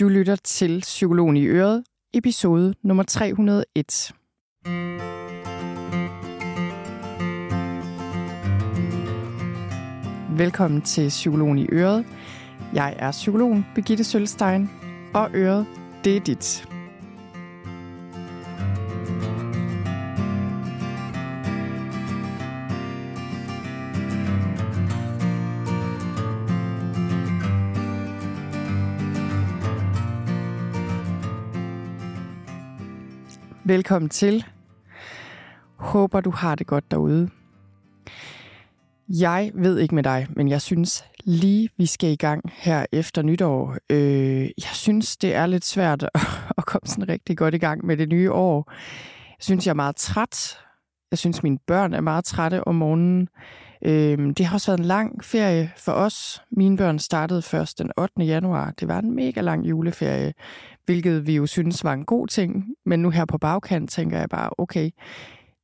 Du lytter til Psykologen i Øret, episode nummer 301. Velkommen til Psykologen i Øret. Jeg er psykologen Birgitte Sølstein, og Øret, det er dit. Velkommen til. Håber, du har det godt derude. Jeg ved ikke med dig, men jeg synes lige, vi skal i gang her efter nytår. Øh, jeg synes, det er lidt svært at komme sådan rigtig godt i gang med det nye år. Jeg synes, jeg er meget træt. Jeg synes, mine børn er meget trætte om morgenen. Øh, det har også været en lang ferie for os. Mine børn startede først den 8. januar. Det var en mega lang juleferie, hvilket vi jo synes var en god ting. Men nu her på bagkant tænker jeg bare, okay,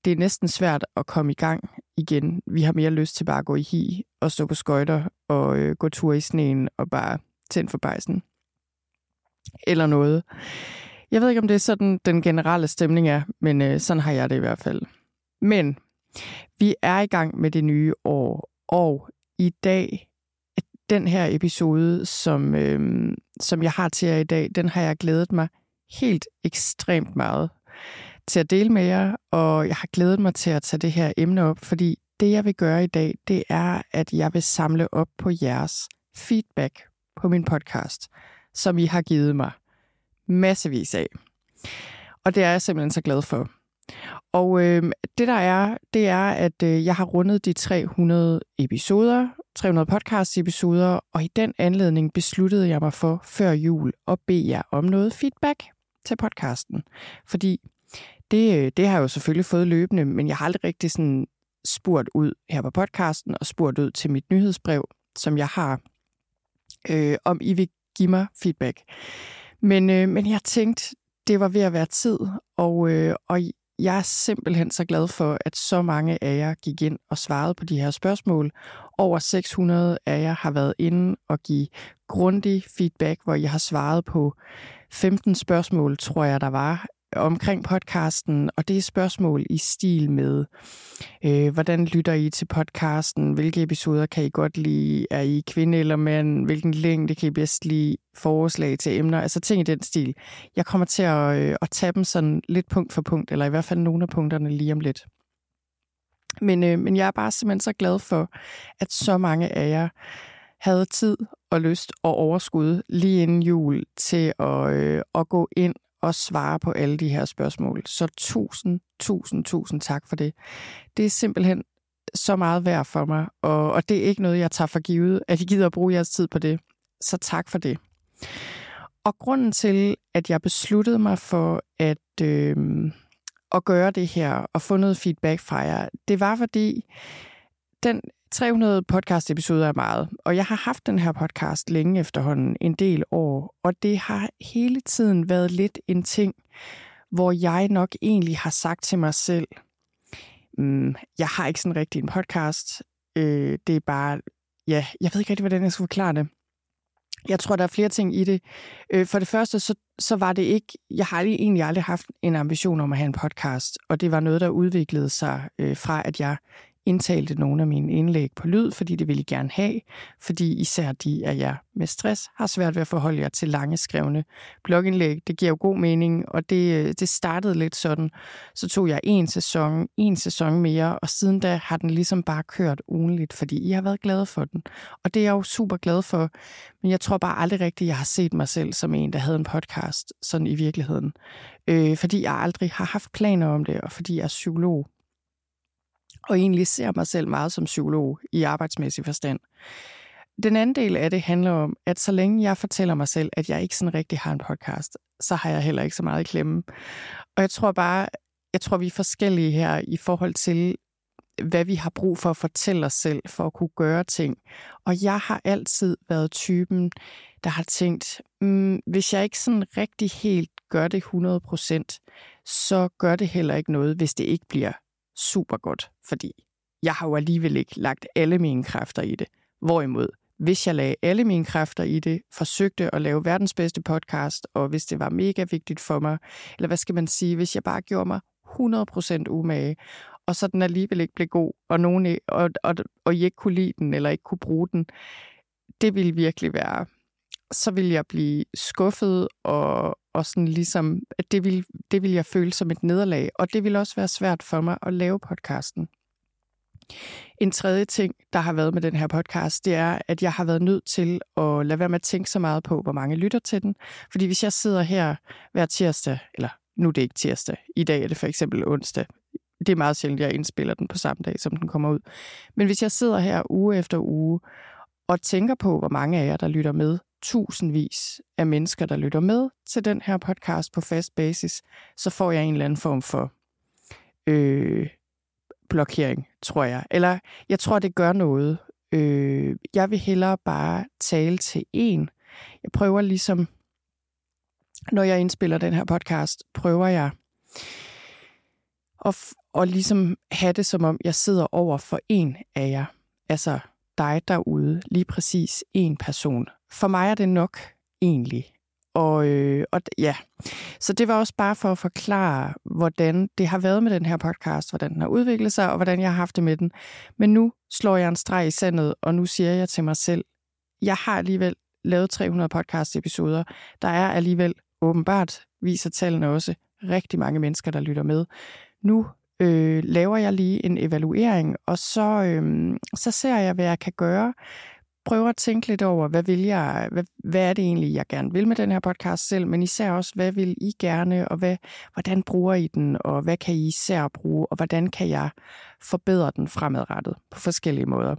det er næsten svært at komme i gang igen. Vi har mere lyst til bare at gå i hi og stå på skøjter og øh, gå tur i sneen og bare tænde for bejsen. Eller noget. Jeg ved ikke, om det er sådan, den generelle stemning er, men øh, sådan har jeg det i hvert fald. Men vi er i gang med det nye år, og i dag, den her episode, som, øh, som jeg har til jer i dag, den har jeg glædet mig helt ekstremt meget til at dele med jer, og jeg har glædet mig til at tage det her emne op, fordi det, jeg vil gøre i dag, det er, at jeg vil samle op på jeres feedback på min podcast, som I har givet mig massevis af. Og det er jeg simpelthen så glad for. Og øh, det der er, det er, at øh, jeg har rundet de 300 episoder, 300 podcast-episoder, og i den anledning besluttede jeg mig for før jul at bede jer om noget feedback til podcasten. Fordi det, øh, det har jeg jo selvfølgelig fået løbende, men jeg har aldrig rigtig sådan spurgt ud her på podcasten og spurgt ud til mit nyhedsbrev, som jeg har, øh, om I vil give mig feedback. Men, øh, men jeg tænkte, det var ved at være tid, og, øh, og jeg er simpelthen så glad for, at så mange af jer gik ind og svarede på de her spørgsmål. Over 600 af jer har været inde og give grundig feedback, hvor jeg har svaret på 15 spørgsmål, tror jeg, der var omkring podcasten, og det er spørgsmål i stil med, øh, hvordan lytter I til podcasten? Hvilke episoder kan I godt lide? Er I kvinde eller mand? Hvilken længde kan I bedst lide? Forslag til emner? Altså ting i den stil. Jeg kommer til at, øh, at tage dem sådan lidt punkt for punkt, eller i hvert fald nogle af punkterne lige om lidt. Men, øh, men jeg er bare simpelthen så glad for, at så mange af jer havde tid og lyst og overskud lige inden jul til at, øh, at gå ind og svare på alle de her spørgsmål. Så tusind, tusind, tusind tak for det. Det er simpelthen så meget værd for mig, og, og det er ikke noget, jeg tager for givet, at I gider at bruge jeres tid på det. Så tak for det. Og grunden til, at jeg besluttede mig for at, øh, at gøre det her og få noget feedback fra jer, det var fordi, den 300 podcast-episoder er meget, og jeg har haft den her podcast længe efterhånden, en del år, og det har hele tiden været lidt en ting, hvor jeg nok egentlig har sagt til mig selv, mm, jeg har ikke sådan rigtig en podcast, øh, det er bare, ja, jeg ved ikke rigtig, hvordan jeg skal forklare det. Jeg tror, der er flere ting i det. Øh, for det første, så, så var det ikke, jeg har egentlig aldrig haft en ambition om at have en podcast, og det var noget, der udviklede sig øh, fra, at jeg indtalte nogle af mine indlæg på lyd, fordi det ville I gerne have, fordi især de af jer med stress har svært ved at forholde jer til lange skrevne blogindlæg. Det giver jo god mening, og det, øh, det startede lidt sådan. Så tog jeg en sæson, en sæson mere, og siden da har den ligesom bare kørt ugenligt, fordi I har været glade for den. Og det er jeg jo super glad for, men jeg tror bare aldrig rigtigt, jeg har set mig selv som en, der havde en podcast, sådan i virkeligheden. Øh, fordi jeg aldrig har haft planer om det, og fordi jeg er psykolog og egentlig ser mig selv meget som psykolog i arbejdsmæssig forstand. Den anden del af det handler om, at så længe jeg fortæller mig selv, at jeg ikke sådan rigtig har en podcast, så har jeg heller ikke så meget i klemme. Og jeg tror bare, jeg tror, vi er forskellige her i forhold til, hvad vi har brug for at fortælle os selv, for at kunne gøre ting. Og jeg har altid været typen, der har tænkt, mm, hvis jeg ikke sådan rigtig helt gør det 100%, så gør det heller ikke noget, hvis det ikke bliver super godt, fordi jeg har jo alligevel ikke lagt alle mine kræfter i det. Hvorimod, hvis jeg lagde alle mine kræfter i det, forsøgte at lave verdens bedste podcast, og hvis det var mega vigtigt for mig, eller hvad skal man sige, hvis jeg bare gjorde mig 100% umage, og så den alligevel ikke blev god, og, nogen, og, og, og I ikke kunne lide den, eller ikke kunne bruge den, det ville virkelig være, så ville jeg blive skuffet, og, og sådan ligesom, at det ville, det ville jeg føle som et nederlag, og det ville også være svært for mig at lave podcasten. En tredje ting, der har været med den her podcast, det er, at jeg har været nødt til at lade være med at tænke så meget på, hvor mange lytter til den. Fordi hvis jeg sidder her hver tirsdag, eller nu er det ikke tirsdag, i dag er det for eksempel onsdag, det er meget sjældent, jeg indspiller den på samme dag, som den kommer ud. Men hvis jeg sidder her uge efter uge og tænker på, hvor mange af jer, der lytter med, tusindvis af mennesker, der lytter med til den her podcast på fast basis, så får jeg en eller anden form for øh, blokering, tror jeg. Eller jeg tror, det gør noget. Øh, jeg vil hellere bare tale til en. Jeg prøver ligesom, når jeg indspiller den her podcast, prøver jeg at, at ligesom have det som om, jeg sidder over for en af jer. Altså dig derude, lige præcis en person. For mig er det nok egentlig. Og, øh, og ja, så det var også bare for at forklare, hvordan det har været med den her podcast, hvordan den har udviklet sig, og hvordan jeg har haft det med den. Men nu slår jeg en streg i sandet, og nu siger jeg til mig selv, jeg har alligevel lavet 300 podcast-episoder. Der er alligevel åbenbart, viser tallene også, rigtig mange mennesker, der lytter med. Nu øh, laver jeg lige en evaluering, og så, øh, så ser jeg, hvad jeg kan gøre prøver at tænke lidt over, hvad vil jeg, hvad, hvad er det egentlig, jeg gerne vil med den her podcast selv, men især også, hvad vil I gerne, og hvad, hvordan bruger I den, og hvad kan I især bruge, og hvordan kan jeg forbedre den fremadrettet på forskellige måder.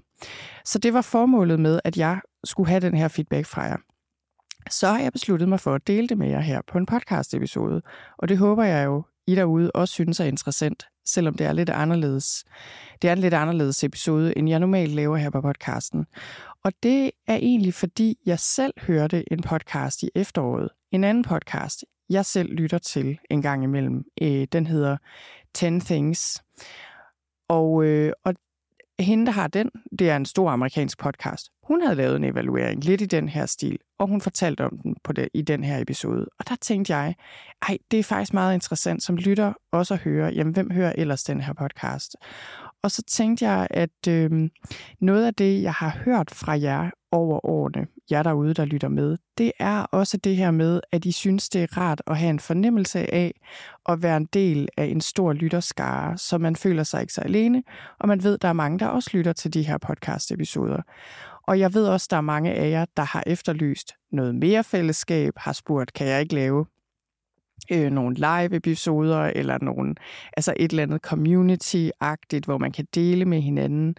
Så det var formålet med, at jeg skulle have den her feedback fra jer. Så har jeg besluttet mig for at dele det med jer her på en podcast episode, og det håber jeg jo, I derude også synes er interessant, selvom det er lidt anderledes. Det er en lidt anderledes episode, end jeg normalt laver her på podcasten. Og det er egentlig, fordi jeg selv hørte en podcast i efteråret. En anden podcast, jeg selv lytter til en gang imellem. Øh, den hedder 10 Things. Og, øh, og hende, der har den, det er en stor amerikansk podcast. Hun havde lavet en evaluering lidt i den her stil, og hun fortalte om den på det, i den her episode. Og der tænkte jeg, ej, det er faktisk meget interessant som lytter også at høre, jamen hvem hører ellers den her podcast? Og så tænkte jeg, at øh, noget af det, jeg har hørt fra jer over årene, jer derude, der lytter med, det er også det her med, at I synes, det er rart at have en fornemmelse af at være en del af en stor lytterskare, så man føler sig ikke så alene, og man ved, der er mange, der også lytter til de her podcast-episoder. Og jeg ved også, der er mange af jer, der har efterlyst noget mere fællesskab, har spurgt, kan jeg ikke lave øh, nogle live-episoder, eller nogle, altså et eller andet community-agtigt, hvor man kan dele med hinanden.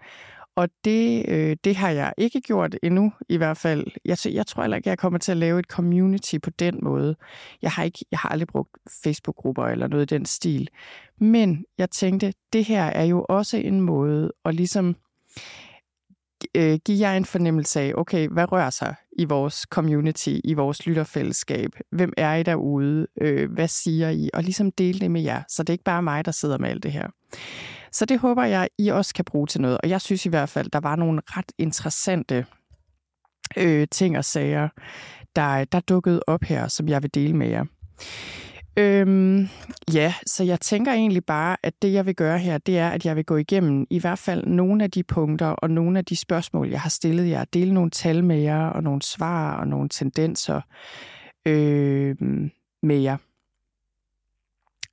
Og det, øh, det har jeg ikke gjort endnu, i hvert fald. Jeg, jeg tror heller ikke, jeg kommer til at lave et community på den måde. Jeg har, ikke, jeg har aldrig brugt Facebook-grupper eller noget i den stil. Men jeg tænkte, det her er jo også en måde at ligesom øh, give jer en fornemmelse af, okay, hvad rører sig i vores community, i vores lytterfællesskab? Hvem er I derude? Øh, hvad siger I? Og ligesom dele det med jer, så det er ikke bare mig, der sidder med alt det her. Så det håber jeg, I også kan bruge til noget. Og jeg synes i hvert fald, der var nogle ret interessante øh, ting og sager, der, der dukkede op her, som jeg vil dele med jer. Øhm, ja, så jeg tænker egentlig bare, at det jeg vil gøre her, det er, at jeg vil gå igennem i hvert fald nogle af de punkter og nogle af de spørgsmål, jeg har stillet jer. Dele nogle tal med jer og nogle svar og nogle tendenser øh, med jer.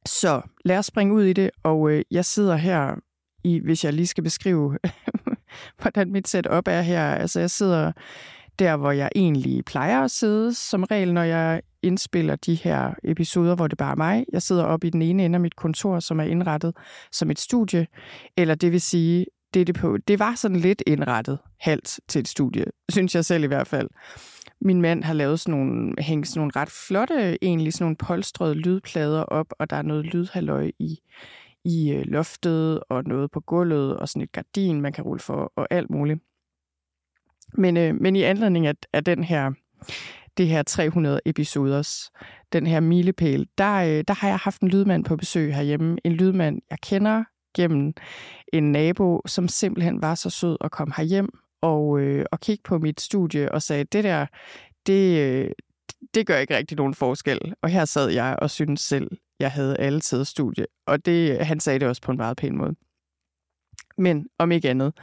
Så lad os springe ud i det, og øh, jeg sidder her, i, hvis jeg lige skal beskrive, hvordan mit setup er her. Altså jeg sidder der, hvor jeg egentlig plejer at sidde, som regel, når jeg indspiller de her episoder, hvor det bare er mig. Jeg sidder oppe i den ene ende af mit kontor, som er indrettet som et studie, eller det vil sige, det, det, på, det var sådan lidt indrettet halvt til et studie, synes jeg selv i hvert fald. Min mand har lavet sådan nogle, hængt sådan nogle ret flotte, egentlig sådan nogle polstrede lydplader op, og der er noget lydhalløj i, i øh, loftet, og noget på gulvet, og sådan et gardin, man kan rulle for, og alt muligt. Men, øh, men i anledning af, af den her, det her 300 episoders, den her milepæl, der, øh, der har jeg haft en lydmand på besøg herhjemme. En lydmand, jeg kender gennem en nabo, som simpelthen var så sød at komme herhjem og, øh, og kigge på mit studie og sagde, det der, det, øh, det gør ikke rigtig nogen forskel. Og her sad jeg og syntes selv, jeg havde altid studie. Og det, han sagde det også på en meget pæn måde. Men om ikke andet,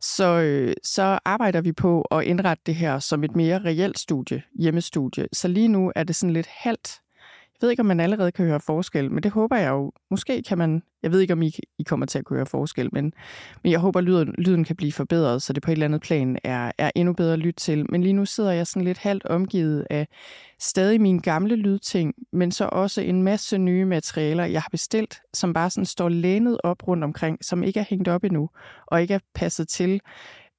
så, øh, så arbejder vi på at indrette det her som et mere reelt studie, hjemmestudie. Så lige nu er det sådan lidt halvt ved ikke, om man allerede kan høre forskel, men det håber jeg jo. Måske kan man, jeg ved ikke, om I, I kommer til at kunne høre forskel, men, men jeg håber, at lyden, lyden kan blive forbedret, så det på et eller andet plan er, er endnu bedre at lytte til. Men lige nu sidder jeg sådan lidt halvt omgivet af stadig mine gamle lydting, men så også en masse nye materialer, jeg har bestilt, som bare sådan står lænet op rundt omkring, som ikke er hængt op endnu, og ikke er passet til.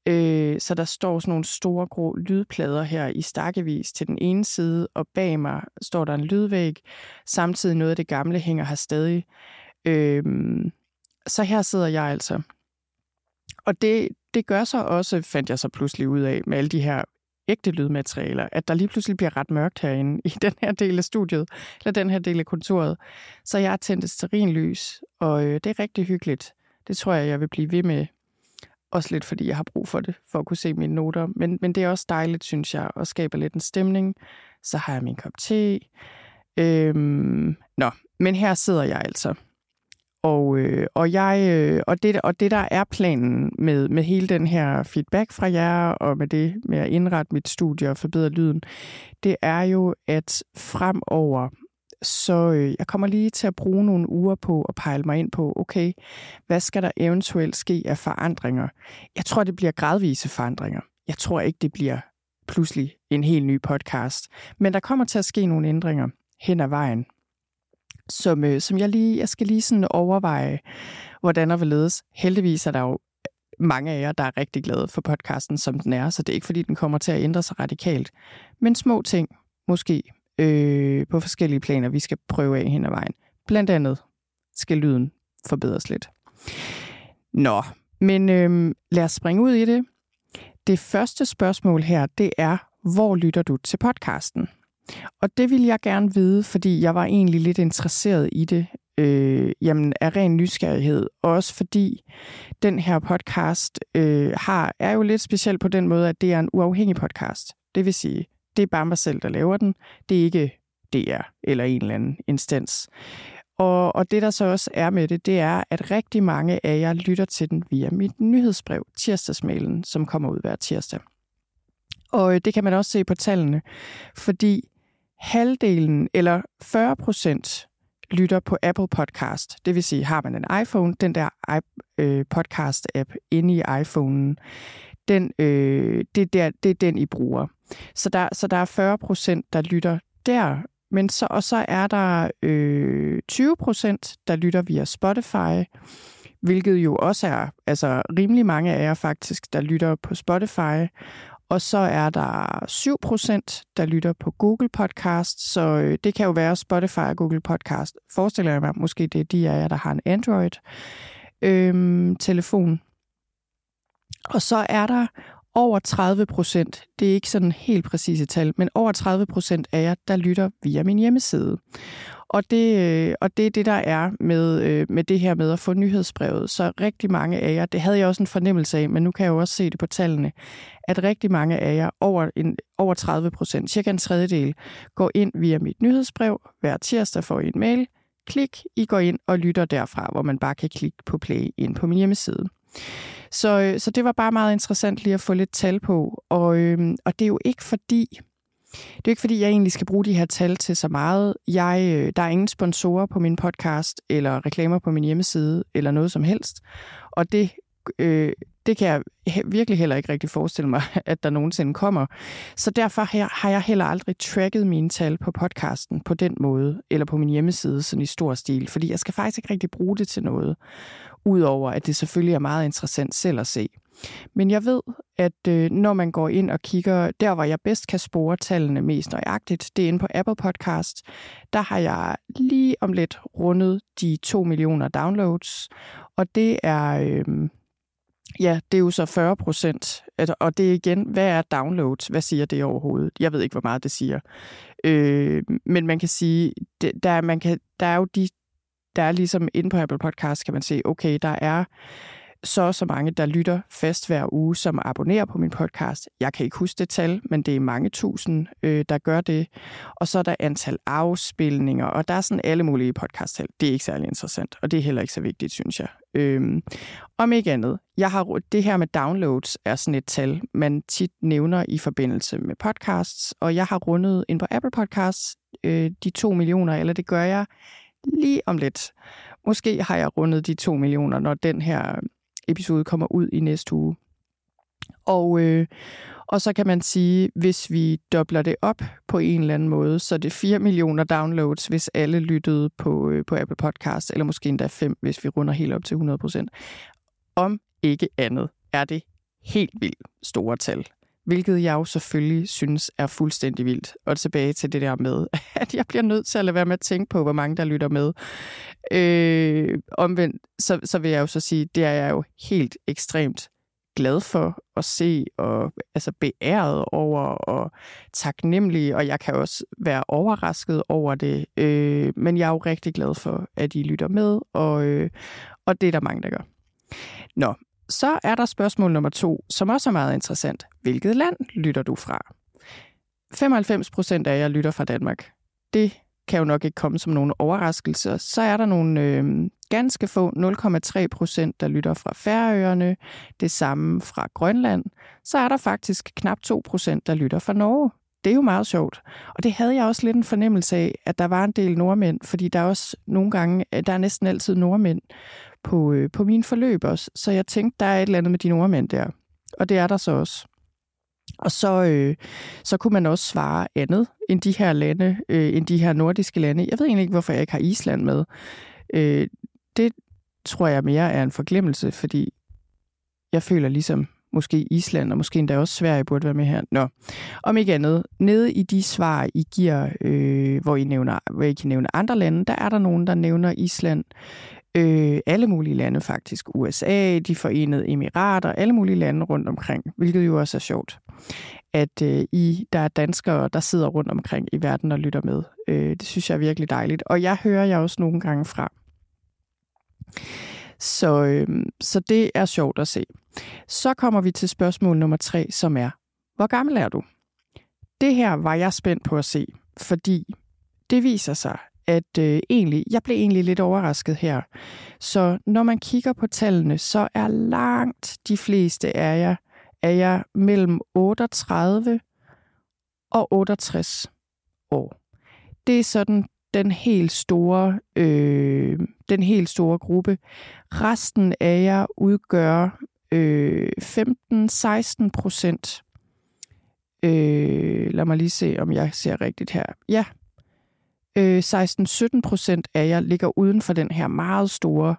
Øh, så der står sådan nogle store grå lydplader her i stakkevis til den ene side, og bag mig står der en lydvæg. Samtidig noget af det gamle hænger her stadig. Øh, så her sidder jeg altså. Og det, det gør så også, fandt jeg så pludselig ud af, med alle de her ægte lydmaterialer, at der lige pludselig bliver ret mørkt herinde i den her del af studiet, eller den her del af kontoret. Så jeg har tændt et lys, og øh, det er rigtig hyggeligt. Det tror jeg, jeg vil blive ved med også lidt fordi jeg har brug for det, for at kunne se mine noter. Men, men det er også dejligt, synes jeg, og skaber lidt en stemning. Så har jeg min kop te. Øhm, nå, men her sidder jeg altså. Og, øh, og, jeg, øh, og, det, og det, der er planen med, med hele den her feedback fra jer, og med det med at indrette mit studie og forbedre lyden, det er jo, at fremover, så øh, jeg kommer lige til at bruge nogle uger på at pejle mig ind på, okay, hvad skal der eventuelt ske af forandringer? Jeg tror, det bliver gradvise forandringer. Jeg tror ikke, det bliver pludselig en helt ny podcast. Men der kommer til at ske nogle ændringer hen ad vejen, som, øh, som jeg lige, jeg skal lige sådan overveje, hvordan og hvorledes. Heldigvis er der jo mange af jer, der er rigtig glade for podcasten, som den er, så det er ikke fordi, den kommer til at ændre sig radikalt. Men små ting, måske øh, på forskellige planer, vi skal prøve af hen ad vejen. Blandt andet skal lyden forbedres lidt. Nå, men øh, lad os springe ud i det. Det første spørgsmål her, det er, hvor lytter du til podcasten? Og det vil jeg gerne vide, fordi jeg var egentlig lidt interesseret i det, øh, jamen af ren nysgerrighed. Også fordi den her podcast øh, har, er jo lidt speciel på den måde, at det er en uafhængig podcast. Det vil sige, det er bare mig selv, der laver den. Det er ikke DR eller en eller anden instans. Og, og det, der så også er med det, det er, at rigtig mange af jer lytter til den via mit nyhedsbrev, tirsdagsmailen, som kommer ud hver tirsdag. Og øh, det kan man også se på tallene, fordi halvdelen eller 40 procent lytter på Apple Podcast. Det vil sige, har man en iPhone, den der øh, podcast-app inde i iPhonen, den, øh, det, der, det er den, I bruger. Så der, så der er 40 procent, der lytter der. Men så, og så er der øh, 20 procent, der lytter via Spotify, hvilket jo også er altså rimelig mange af jer faktisk, der lytter på Spotify. Og så er der 7 procent, der lytter på Google Podcast, så øh, det kan jo være Spotify og Google Podcast. Forestiller jeg mig, måske det er de af jer, der har en Android-telefon. Øhm, øh, og så er der over 30 procent, det er ikke sådan helt præcise tal, men over 30 procent af jer, der lytter via min hjemmeside. Og det, øh, og det er det, der er med, øh, med det her med at få nyhedsbrevet. Så rigtig mange af jer, det havde jeg også en fornemmelse af, men nu kan jeg jo også se det på tallene, at rigtig mange af jer, over, en, over 30 procent, cirka en tredjedel, går ind via mit nyhedsbrev. Hver tirsdag får I en mail. Klik, I går ind og lytter derfra, hvor man bare kan klikke på play ind på min hjemmeside. Så, øh, så det var bare meget interessant lige at få lidt tal på. Og, øh, og det er jo ikke fordi, det er ikke fordi, jeg egentlig skal bruge de her tal til så meget. Jeg, øh, der er ingen sponsorer på min podcast, eller reklamer på min hjemmeside, eller noget som helst. Og det, øh, det kan jeg virkelig heller ikke rigtig forestille mig, at der nogensinde kommer. Så derfor har jeg heller aldrig tracket mine tal på podcasten på den måde, eller på min hjemmeside sådan i stor stil, fordi jeg skal faktisk ikke rigtig bruge det til noget. Udover at det selvfølgelig er meget interessant selv at se. Men jeg ved, at øh, når man går ind og kigger, der hvor jeg bedst kan spore tallene mest nøjagtigt, det er inde på Apple Podcast. Der har jeg lige om lidt rundet de 2 millioner downloads, og det er... Øh, Ja, det er jo så 40 procent. Og det er igen, hvad er downloads? Hvad siger det overhovedet? Jeg ved ikke, hvor meget det siger. Øh, men man kan sige, der, man kan, der er jo de der er ligesom inde på Apple Podcast, kan man se, okay, der er så så mange, der lytter fast hver uge, som abonnerer på min podcast. Jeg kan ikke huske det tal, men det er mange tusind, øh, der gør det. Og så er der antal afspilninger, og der er sådan alle mulige podcasttal. Det er ikke særlig interessant, og det er heller ikke så vigtigt, synes jeg. Øhm, om ikke andet, jeg har, det her med downloads er sådan et tal, man tit nævner i forbindelse med podcasts, og jeg har rundet ind på Apple Podcasts øh, de to millioner, eller det gør jeg lige om lidt. Måske har jeg rundet de to millioner, når den her episode kommer ud i næste uge. Og, øh, og så kan man sige, hvis vi dobler det op på en eller anden måde, så det er 4 millioner downloads, hvis alle lyttede på, øh, på Apple Podcast, eller måske endda 5, hvis vi runder helt op til 100 procent. Om ikke andet er det helt vildt store tal hvilket jeg jo selvfølgelig synes er fuldstændig vildt. Og tilbage til det der med, at jeg bliver nødt til at lade være med at tænke på, hvor mange der lytter med. Øh, omvendt, så, så vil jeg jo så sige, det er jeg jo helt ekstremt glad for at se, og altså beæret over, og taknemmelig, og jeg kan også være overrasket over det. Øh, men jeg er jo rigtig glad for, at I lytter med, og, øh, og det er der mange, der gør. Nå, så er der spørgsmål nummer to, som også er meget interessant. Hvilket land lytter du fra? 95 procent af jer lytter fra Danmark. Det kan jo nok ikke komme som nogen overraskelse. Så er der nogle øh, ganske få 0,3 procent, der lytter fra Færøerne, det samme fra Grønland. Så er der faktisk knap 2 procent, der lytter fra Norge. Det er jo meget sjovt. Og det havde jeg også lidt en fornemmelse af, at der var en del nordmænd, fordi der er også nogle gange, øh, der er næsten altid nordmænd på, øh, på min forløb også. Så jeg tænkte, der er et eller andet med de nordmænd der. Og det er der så også. Og så, øh, så kunne man også svare andet end de her lande, øh, end de her nordiske lande. Jeg ved egentlig ikke, hvorfor jeg ikke har Island med. Øh, det tror jeg mere er en forglemmelse, fordi jeg føler ligesom måske Island, og måske endda også Sverige burde være med her. Nå, om ikke andet, nede i de svar, I giver, øh, hvor, I nævner, hvor I kan nævne andre lande, der er der nogen, der nævner Island, øh, alle mulige lande faktisk. USA, de forenede emirater, alle mulige lande rundt omkring, hvilket jo også er sjovt. At øh, I, der er danskere, der sidder rundt omkring i verden og lytter med. Øh, det synes jeg er virkelig dejligt. Og jeg hører jeg også nogle gange fra. Så, øh, så det er sjovt at se. Så kommer vi til spørgsmål nummer tre, som er, hvor gammel er du? Det her var jeg spændt på at se, fordi det viser sig, at øh, egentlig, jeg blev egentlig lidt overrasket her. Så når man kigger på tallene, så er langt de fleste af jer, er jeg mellem 38 og 68 år. Det er sådan den helt store, øh, den helt store gruppe. Resten af jer udgør øh, 15-16 procent. Øh, lad mig lige se, om jeg ser rigtigt her. Ja, øh, 16-17 procent af jer ligger uden for den her meget store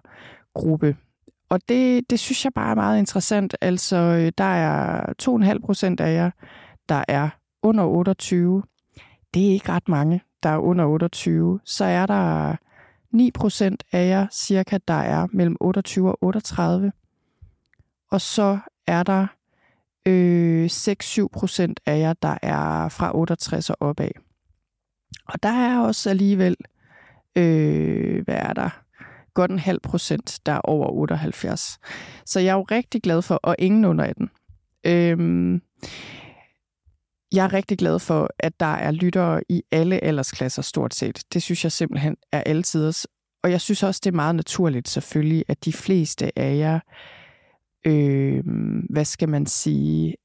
gruppe. Og det, det synes jeg bare er meget interessant. Altså, øh, der er 2,5 procent af jer, der er under 28. Det er ikke ret mange, der er under 28. Så er der 9% af jer, cirka, der er mellem 28 og 38. Og så er der øh, 6-7% af jer, der er fra 68 og opad. Og der er også alligevel, øh, hvad er der? Godt en halv procent, der er over 78. Så jeg er jo rigtig glad for, og ingen under 18. Øh, jeg er rigtig glad for, at der er lyttere i alle aldersklasser stort set. Det synes jeg simpelthen er altiders. Og jeg synes også, det er meget naturligt selvfølgelig, at de fleste af jer, øh, hvad skal man sige,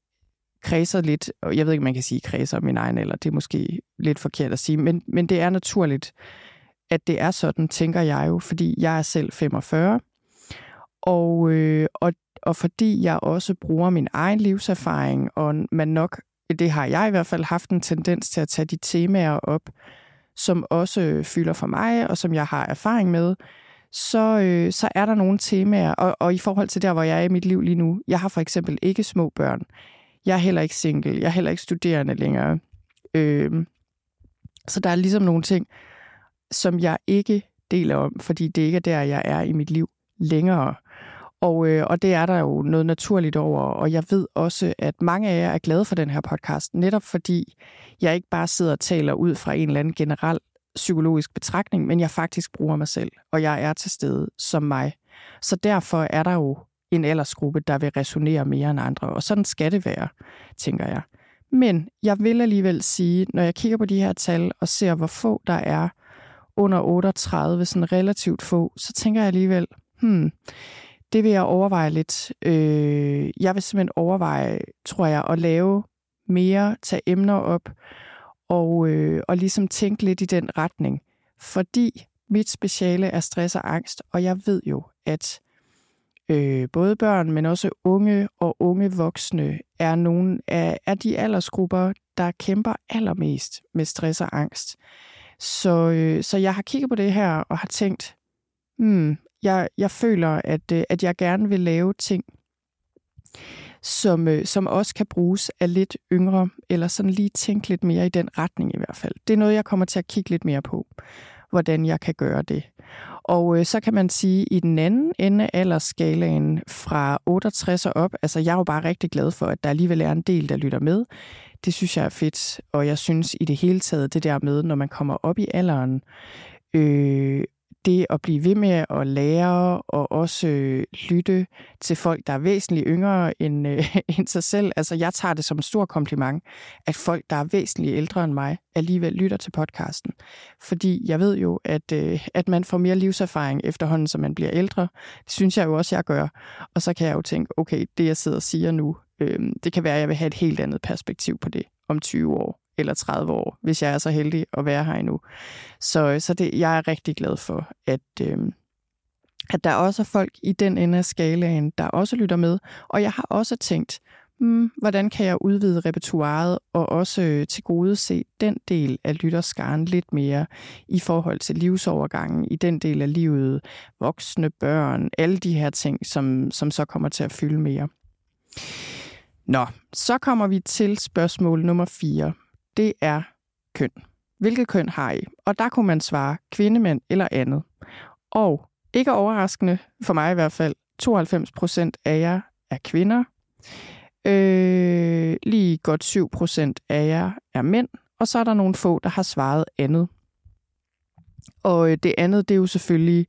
kredser lidt, og jeg ved ikke, om man kan sige kredser om min egen eller det er måske lidt forkert at sige, men, men det er naturligt, at det er sådan, tænker jeg jo, fordi jeg er selv 45, og, øh, og, og fordi jeg også bruger min egen livserfaring, og man nok, det har jeg i hvert fald haft en tendens til at tage de temaer op, som også øh, fylder for mig, og som jeg har erfaring med, så, øh, så er der nogle temaer, og, og i forhold til der, hvor jeg er i mit liv lige nu, jeg har for eksempel ikke små børn. Jeg er heller ikke single. Jeg er heller ikke studerende længere. Øh, så der er ligesom nogle ting, som jeg ikke deler om, fordi det ikke er der, jeg er i mit liv længere. Og, øh, og det er der jo noget naturligt over, og jeg ved også, at mange af jer er glade for den her podcast, netop fordi jeg ikke bare sidder og taler ud fra en eller anden generel psykologisk betragtning, men jeg faktisk bruger mig selv, og jeg er til stede som mig. Så derfor er der jo en aldersgruppe, der vil resonere mere end andre, og sådan skal det være, tænker jeg. Men jeg vil alligevel sige, når jeg kigger på de her tal og ser, hvor få der er under 38, sådan relativt få, så tænker jeg alligevel, hmm, det vil jeg overveje lidt. Øh, jeg vil simpelthen overveje, tror jeg, at lave mere, tage emner op og, øh, og ligesom tænke lidt i den retning. Fordi mit speciale er stress og angst, og jeg ved jo, at øh, både børn, men også unge og unge voksne er nogle af, er de aldersgrupper, der kæmper allermest med stress og angst. Så, øh, så jeg har kigget på det her og har tænkt, hmm, jeg, jeg føler, at, øh, at jeg gerne vil lave ting, som, øh, som også kan bruges af lidt yngre, eller sådan lige tænke lidt mere i den retning i hvert fald. Det er noget, jeg kommer til at kigge lidt mere på, hvordan jeg kan gøre det. Og øh, så kan man sige, at i den anden ende af aldersskalaen fra 68 og op, altså jeg er jo bare rigtig glad for, at der alligevel er en del, der lytter med. Det synes jeg er fedt, og jeg synes i det hele taget, det der med, når man kommer op i alderen, øh, det at blive ved med at lære og også øh, lytte til folk, der er væsentligt yngre end, øh, end sig selv. Altså, jeg tager det som en stor kompliment, at folk, der er væsentligt ældre end mig, alligevel lytter til podcasten. Fordi jeg ved jo, at, øh, at man får mere livserfaring efterhånden, som man bliver ældre. Det synes jeg jo også, jeg gør. Og så kan jeg jo tænke, okay, det jeg sidder og siger nu, øh, det kan være, at jeg vil have et helt andet perspektiv på det om 20 år eller 30 år, hvis jeg er så heldig at være her endnu. Så, så det, jeg er rigtig glad for, at, øh, at der også er folk i den ende af skalaen, der også lytter med. Og jeg har også tænkt, hmm, hvordan kan jeg udvide repertoireet og også øh, til gode se den del af lytterskaren lidt mere i forhold til livsovergangen, i den del af livet, voksne, børn, alle de her ting, som, som så kommer til at fylde mere. Nå, så kommer vi til spørgsmål nummer 4 det er køn. Hvilket køn har I? Og der kunne man svare kvindemænd eller andet. Og ikke overraskende, for mig i hvert fald, 92 procent af jer er kvinder. Øh, lige godt 7 procent af jer er mænd. Og så er der nogle få, der har svaret andet. Og øh, det andet, det er jo selvfølgelig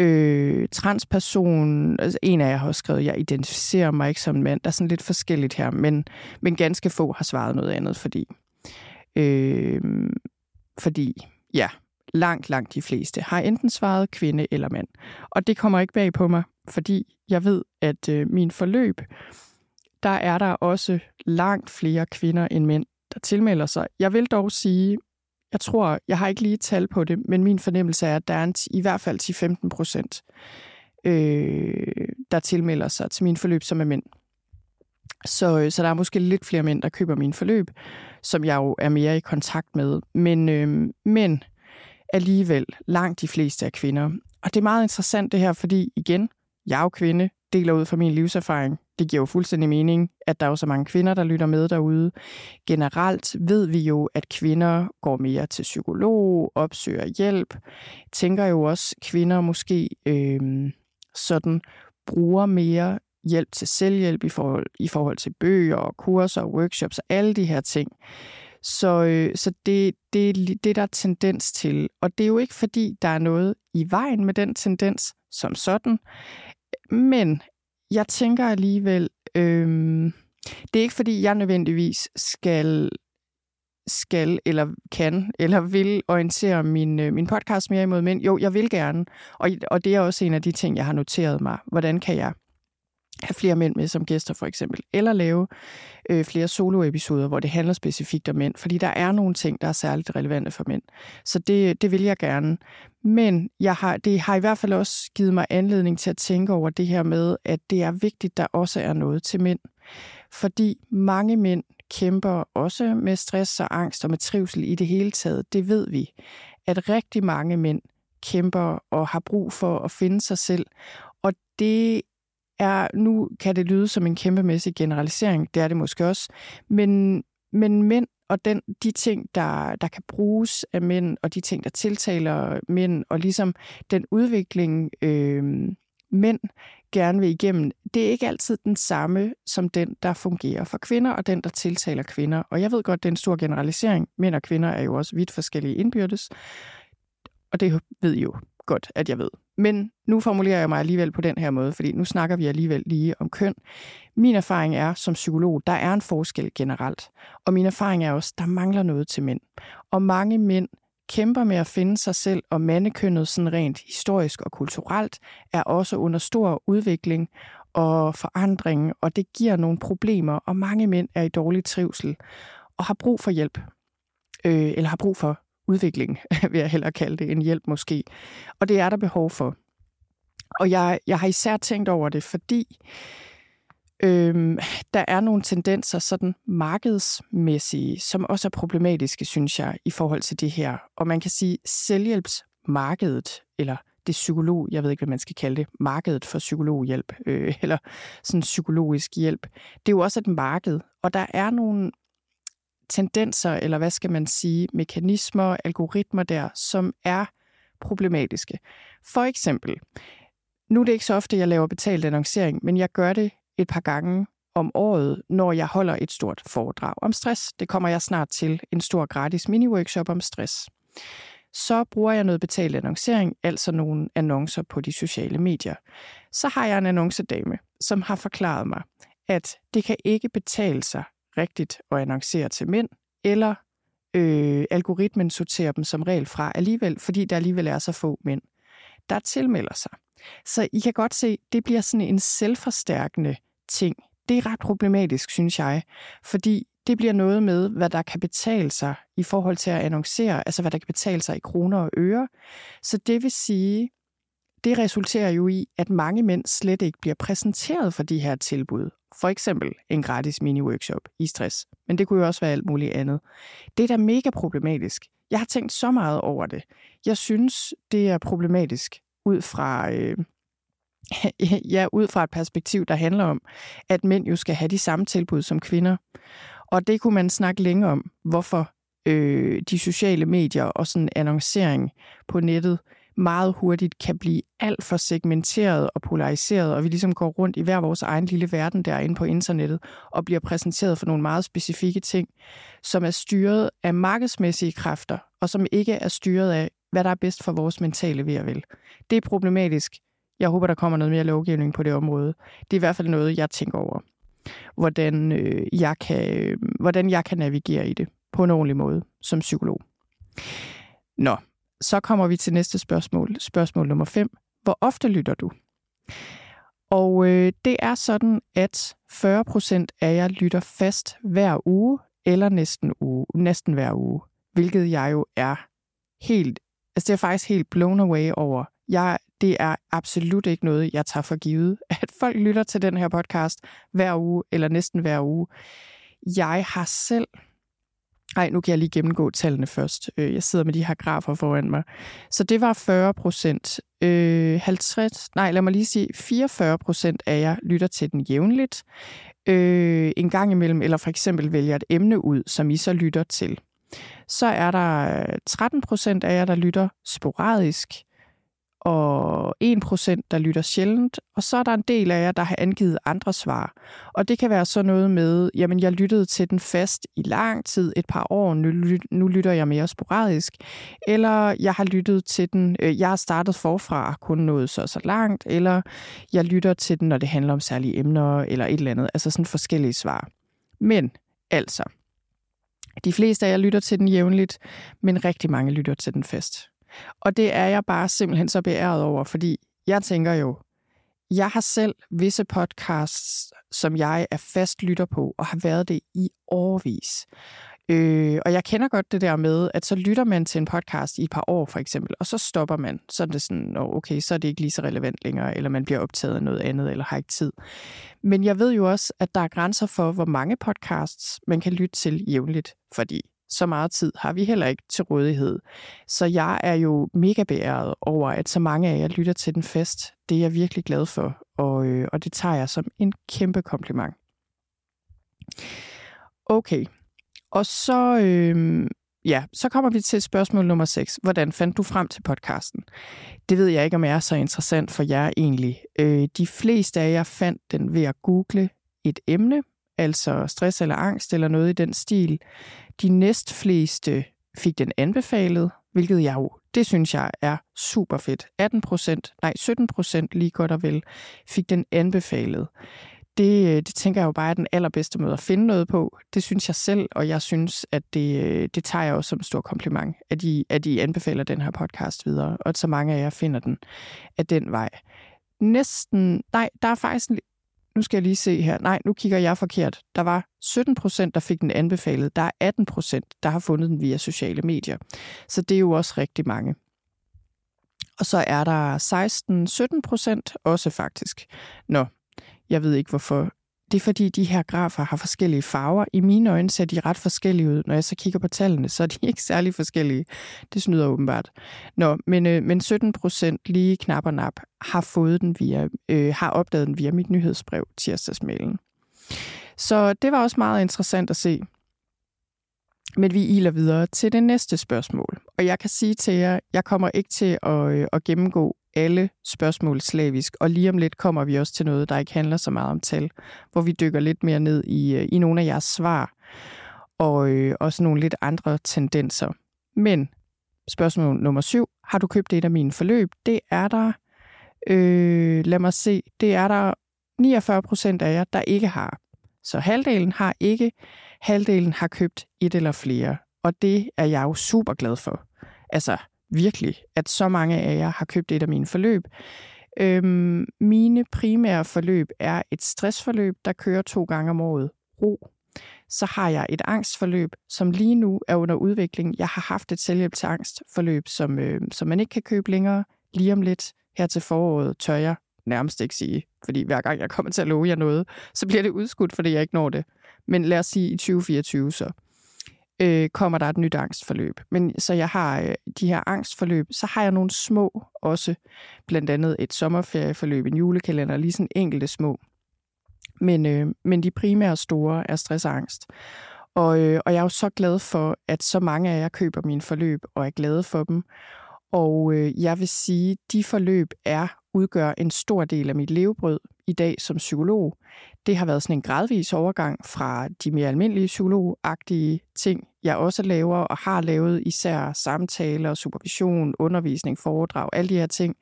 øh, transperson. Altså, en af jer har også skrevet, at jeg identificerer mig ikke som mand. Der er sådan lidt forskelligt her, men, men ganske få har svaret noget andet, fordi Øh, fordi, ja, langt, langt de fleste har enten svaret kvinde eller mand. Og det kommer ikke bag på mig, fordi jeg ved, at øh, min forløb, der er der også langt flere kvinder end mænd, der tilmelder sig. Jeg vil dog sige, jeg tror, jeg har ikke lige tal på det, men min fornemmelse er, at der er en, i hvert fald 10-15 procent, øh, der tilmelder sig til min forløb, som er mænd. Så, øh, så der er måske lidt flere mænd, der køber min forløb, som jeg jo er mere i kontakt med. Men, øh, men alligevel langt de fleste er kvinder. Og det er meget interessant det her, fordi igen, jeg er jo kvinde, deler ud fra min livserfaring. Det giver jo fuldstændig mening, at der er jo så mange kvinder, der lytter med derude. Generelt ved vi jo, at kvinder går mere til psykolog, opsøger hjælp. Tænker jo også, kvinder måske øh, sådan bruger mere hjælp til selvhjælp i forhold, i forhold til bøger og kurser og workshops og alle de her ting. Så, øh, så det, det, det der er tendens til. Og det er jo ikke fordi, der er noget i vejen med den tendens som sådan. Men jeg tænker alligevel, øh, det er ikke fordi, jeg nødvendigvis skal skal eller kan eller vil orientere min, øh, min podcast mere imod mænd. Jo, jeg vil gerne. Og, og det er også en af de ting, jeg har noteret mig. Hvordan kan jeg have flere mænd med som gæster for eksempel, eller lave øh, flere soloepisoder, hvor det handler specifikt om mænd, fordi der er nogle ting, der er særligt relevante for mænd. Så det, det vil jeg gerne. Men jeg har, det har i hvert fald også givet mig anledning til at tænke over det her med, at det er vigtigt, der også er noget til mænd. Fordi mange mænd kæmper også med stress og angst og med trivsel i det hele taget. Det ved vi, at rigtig mange mænd kæmper og har brug for at finde sig selv. Og det er, nu kan det lyde som en kæmpemæssig generalisering, det er det måske også, men, men mænd og den, de ting, der, der kan bruges af mænd, og de ting, der tiltaler mænd, og ligesom den udvikling, øh, mænd gerne vil igennem, det er ikke altid den samme som den, der fungerer for kvinder, og den, der tiltaler kvinder. Og jeg ved godt, det er en stor generalisering. Mænd og kvinder er jo også vidt forskellige indbyrdes, og det ved I jo godt, at jeg ved. Men nu formulerer jeg mig alligevel på den her måde, fordi nu snakker vi alligevel lige om køn. Min erfaring er som psykolog, der er en forskel generelt. Og min erfaring er også, der mangler noget til mænd. Og mange mænd kæmper med at finde sig selv, og mandekønnet sådan rent historisk og kulturelt er også under stor udvikling og forandring, og det giver nogle problemer, og mange mænd er i dårlig trivsel og har brug for hjælp, øh, eller har brug for udvikling, vil jeg hellere kalde det, en hjælp måske. Og det er der behov for. Og jeg, jeg har især tænkt over det, fordi øhm, der er nogle tendenser, sådan markedsmæssige, som også er problematiske, synes jeg, i forhold til det her. Og man kan sige, selvhjælpsmarkedet, eller det psykolog, jeg ved ikke, hvad man skal kalde det, markedet for psykologhjælp, øh, eller sådan psykologisk hjælp, det er jo også et marked, og der er nogle tendenser, eller hvad skal man sige, mekanismer, algoritmer der, som er problematiske. For eksempel, nu er det ikke så ofte, jeg laver betalt annoncering, men jeg gør det et par gange om året, når jeg holder et stort foredrag om stress. Det kommer jeg snart til, en stor gratis mini-workshop om stress. Så bruger jeg noget betalt annoncering, altså nogle annoncer på de sociale medier. Så har jeg en annoncedame, som har forklaret mig, at det kan ikke betale sig rigtigt at annoncere til mænd, eller øh, algoritmen sorterer dem som regel fra alligevel, fordi der alligevel er så få mænd, der tilmelder sig. Så I kan godt se, det bliver sådan en selvforstærkende ting. Det er ret problematisk, synes jeg, fordi det bliver noget med, hvad der kan betale sig i forhold til at annoncere, altså hvad der kan betale sig i kroner og øre. Så det vil sige, det resulterer jo i, at mange mænd slet ikke bliver præsenteret for de her tilbud. For eksempel en gratis mini-workshop i stress. Men det kunne jo også være alt muligt andet. Det er da mega problematisk. Jeg har tænkt så meget over det. Jeg synes, det er problematisk ud fra, øh, ja, ud fra et perspektiv, der handler om, at mænd jo skal have de samme tilbud som kvinder. Og det kunne man snakke længe om, hvorfor øh, de sociale medier og sådan annoncering på nettet meget hurtigt kan blive alt for segmenteret og polariseret, og vi ligesom går rundt i hver vores egen lille verden derinde på internettet og bliver præsenteret for nogle meget specifikke ting, som er styret af markedsmæssige kræfter, og som ikke er styret af, hvad der er bedst for vores mentale ved at vel. Det er problematisk. Jeg håber, der kommer noget mere lovgivning på det område. Det er i hvert fald noget, jeg tænker over. Hvordan, øh, jeg kan, øh, hvordan jeg kan navigere i det på en ordentlig måde som psykolog. Nå, så kommer vi til næste spørgsmål. Spørgsmål nummer 5. Hvor ofte lytter du? Og øh, det er sådan, at 40 procent af jer lytter fast hver uge, eller næsten, uge, næsten hver uge, hvilket jeg jo er helt, altså det er faktisk helt blown away over. Jeg, det er absolut ikke noget, jeg tager for givet, at folk lytter til den her podcast hver uge, eller næsten hver uge. Jeg har selv ej, nu kan jeg lige gennemgå tallene først. Øh, jeg sidder med de her grafer foran mig. Så det var 40 procent. Øh, 50, nej, lad mig lige sige, 44 procent af jer lytter til den jævnligt. Øh, en gang imellem, eller for eksempel vælger et emne ud, som I så lytter til. Så er der 13 procent af jer, der lytter sporadisk og 1% der lytter sjældent, og så er der en del af jer, der har angivet andre svar. Og det kan være så noget med, jamen jeg lyttede til den fast i lang tid, et par år, nu, nu lytter jeg mere sporadisk, eller jeg har lyttet til den, øh, jeg har startet forfra, kun nået så så langt, eller jeg lytter til den, når det handler om særlige emner, eller et eller andet, altså sådan forskellige svar. Men altså, de fleste af jer lytter til den jævnligt, men rigtig mange lytter til den fast. Og det er jeg bare simpelthen så beæret over, fordi jeg tænker jo, jeg har selv visse podcasts, som jeg er fast lytter på, og har været det i årvis. Øh, og jeg kender godt det der med, at så lytter man til en podcast i et par år for eksempel, og så stopper man. Så er det sådan, okay, så er det ikke lige så relevant længere, eller man bliver optaget af noget andet, eller har ikke tid. Men jeg ved jo også, at der er grænser for, hvor mange podcasts man kan lytte til jævnligt, fordi så meget tid har vi heller ikke til rådighed. Så jeg er jo mega beæret over, at så mange af jer lytter til den fest. Det er jeg virkelig glad for, og, øh, og det tager jeg som en kæmpe kompliment. Okay, og så, øh, ja, så kommer vi til spørgsmål nummer 6. Hvordan fandt du frem til podcasten? Det ved jeg ikke, om er så interessant for jer egentlig. Øh, de fleste af jer fandt den ved at google et emne, altså stress eller angst eller noget i den stil. De næstfleste fik den anbefalet, hvilket jeg jo, det synes jeg er super fedt. 18 procent, nej 17 procent lige godt og vel, fik den anbefalet. Det, øh, det tænker jeg jo bare er den allerbedste måde at finde noget på. Det synes jeg selv, og jeg synes, at det, øh, det tager jeg også som stor kompliment, at I, at I anbefaler den her podcast videre, og at så mange af jer finder den af den vej. Næsten, nej, der er faktisk nu skal jeg lige se her. Nej, nu kigger jeg forkert. Der var 17 procent, der fik den anbefalet. Der er 18 procent, der har fundet den via sociale medier. Så det er jo også rigtig mange. Og så er der 16-17 procent også faktisk. Nå, jeg ved ikke hvorfor det er fordi, de her grafer har forskellige farver. I mine øjne ser de ret forskellige ud. Når jeg så kigger på tallene, så er de ikke særlig forskellige. Det snyder åbenbart. Nå, men, øh, men 17 procent lige knap og nap har fået den via, øh, har opdaget den via mit nyhedsbrev tirsdagsmailen. Så det var også meget interessant at se. Men vi iler videre til det næste spørgsmål. Og jeg kan sige til jer, jeg kommer ikke til at, øh, at gennemgå alle spørgsmål slavisk, og lige om lidt kommer vi også til noget, der ikke handler så meget om tal, hvor vi dykker lidt mere ned i, øh, i nogle af jeres svar, og øh, også nogle lidt andre tendenser. Men spørgsmål nummer syv, har du købt et af mine forløb? Det er der, øh, lad mig se, det er der 49 procent af jer, der ikke har. Så halvdelen har ikke, halvdelen har købt et eller flere, og det er jeg jo super glad for. Altså, virkelig, at så mange af jer har købt et af mine forløb. Øhm, mine primære forløb er et stressforløb, der kører to gange om året. Ro. Så har jeg et angstforløb, som lige nu er under udvikling. Jeg har haft et selvhjælp til angstforløb, som, øh, som man ikke kan købe længere. Lige om lidt her til foråret tør jeg nærmest ikke sige, fordi hver gang jeg kommer til at love jer noget, så bliver det udskudt, fordi jeg ikke når det. Men lad os sige i 2024 så øh, kommer der et nyt angstforløb. Men så jeg har øh, de her angstforløb, så har jeg nogle små også, blandt andet et sommerferieforløb, en julekalender, lige sådan enkelte små. Men, øh, men de primære store er stress og angst. Og, øh, og jeg er jo så glad for, at så mange af jer køber mine forløb og er glade for dem. Og øh, jeg vil sige, at de forløb er udgør en stor del af mit levebrød i dag som psykolog. Det har været sådan en gradvis overgang fra de mere almindelige psykologagtige ting, jeg også laver og har lavet, især samtaler, supervision, undervisning, foredrag, alle de her ting.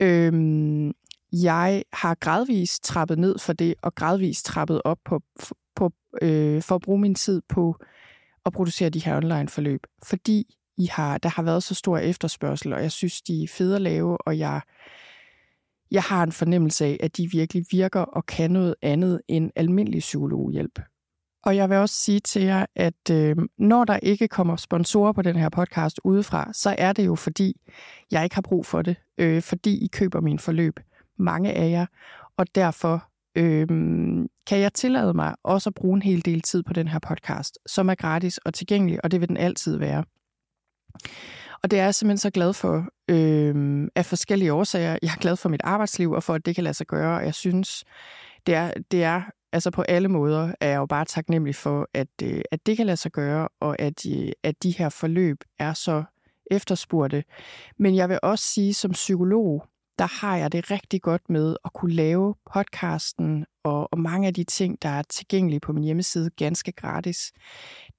Øhm, jeg har gradvis trappet ned for det, og gradvis trappet op på, på, øh, for at bruge min tid på at producere de her online-forløb, fordi I har, der har været så stor efterspørgsel, og jeg synes, de er fede at lave, og jeg jeg har en fornemmelse af, at de virkelig virker og kan noget andet end almindelig psykologhjælp. Og jeg vil også sige til jer, at øh, når der ikke kommer sponsorer på den her podcast udefra, så er det jo fordi, jeg ikke har brug for det, øh, fordi I køber min forløb, mange af jer, og derfor øh, kan jeg tillade mig også at bruge en hel del tid på den her podcast, som er gratis og tilgængelig, og det vil den altid være. Og det er jeg simpelthen så glad for øh, af forskellige årsager. Jeg er glad for mit arbejdsliv og for, at det kan lade sig gøre. Og jeg synes, det er, det er altså på alle måder er jeg jo bare taknemmelig for, at, øh, at det kan lade sig gøre, og at, øh, at de her forløb er så efterspurgte. Men jeg vil også sige, som psykolog, der har jeg det rigtig godt med at kunne lave podcasten og, og mange af de ting, der er tilgængelige på min hjemmeside ganske gratis.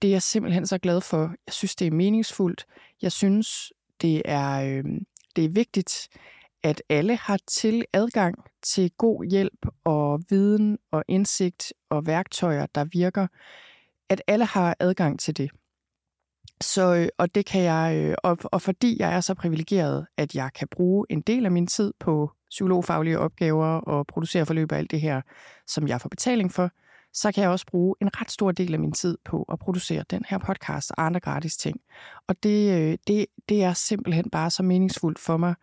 Det er jeg simpelthen så glad for. Jeg synes, det er meningsfuldt. Jeg synes, det er, øh, det er vigtigt, at alle har til adgang til god hjælp og viden og indsigt og værktøjer, der virker. At alle har adgang til det. Så, øh, og det kan jeg, øh, og, og fordi jeg er så privilegeret, at jeg kan bruge en del af min tid på psykologfaglige opgaver og producere forløb og alt det her, som jeg får betaling for, så kan jeg også bruge en ret stor del af min tid på at producere den her podcast og andre gratis ting. Og det, øh, det, det er simpelthen bare så meningsfuldt for mig,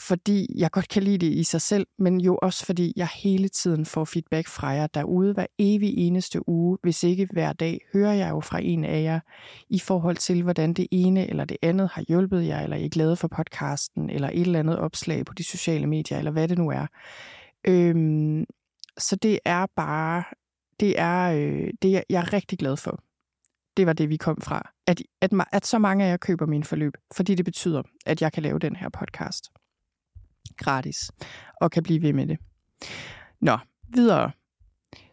fordi jeg godt kan lide det i sig selv, men jo også fordi jeg hele tiden får feedback fra jer derude hver evig eneste uge, hvis ikke hver dag, hører jeg jo fra en af jer i forhold til, hvordan det ene eller det andet har hjulpet jer, eller I er glade for podcasten, eller et eller andet opslag på de sociale medier, eller hvad det nu er. Øhm, så det er bare, det er, øh, det er jeg er rigtig glad for. Det var det, vi kom fra. At, at, at så mange af jer køber min forløb, fordi det betyder, at jeg kan lave den her podcast gratis, og kan blive ved med det. Nå, videre.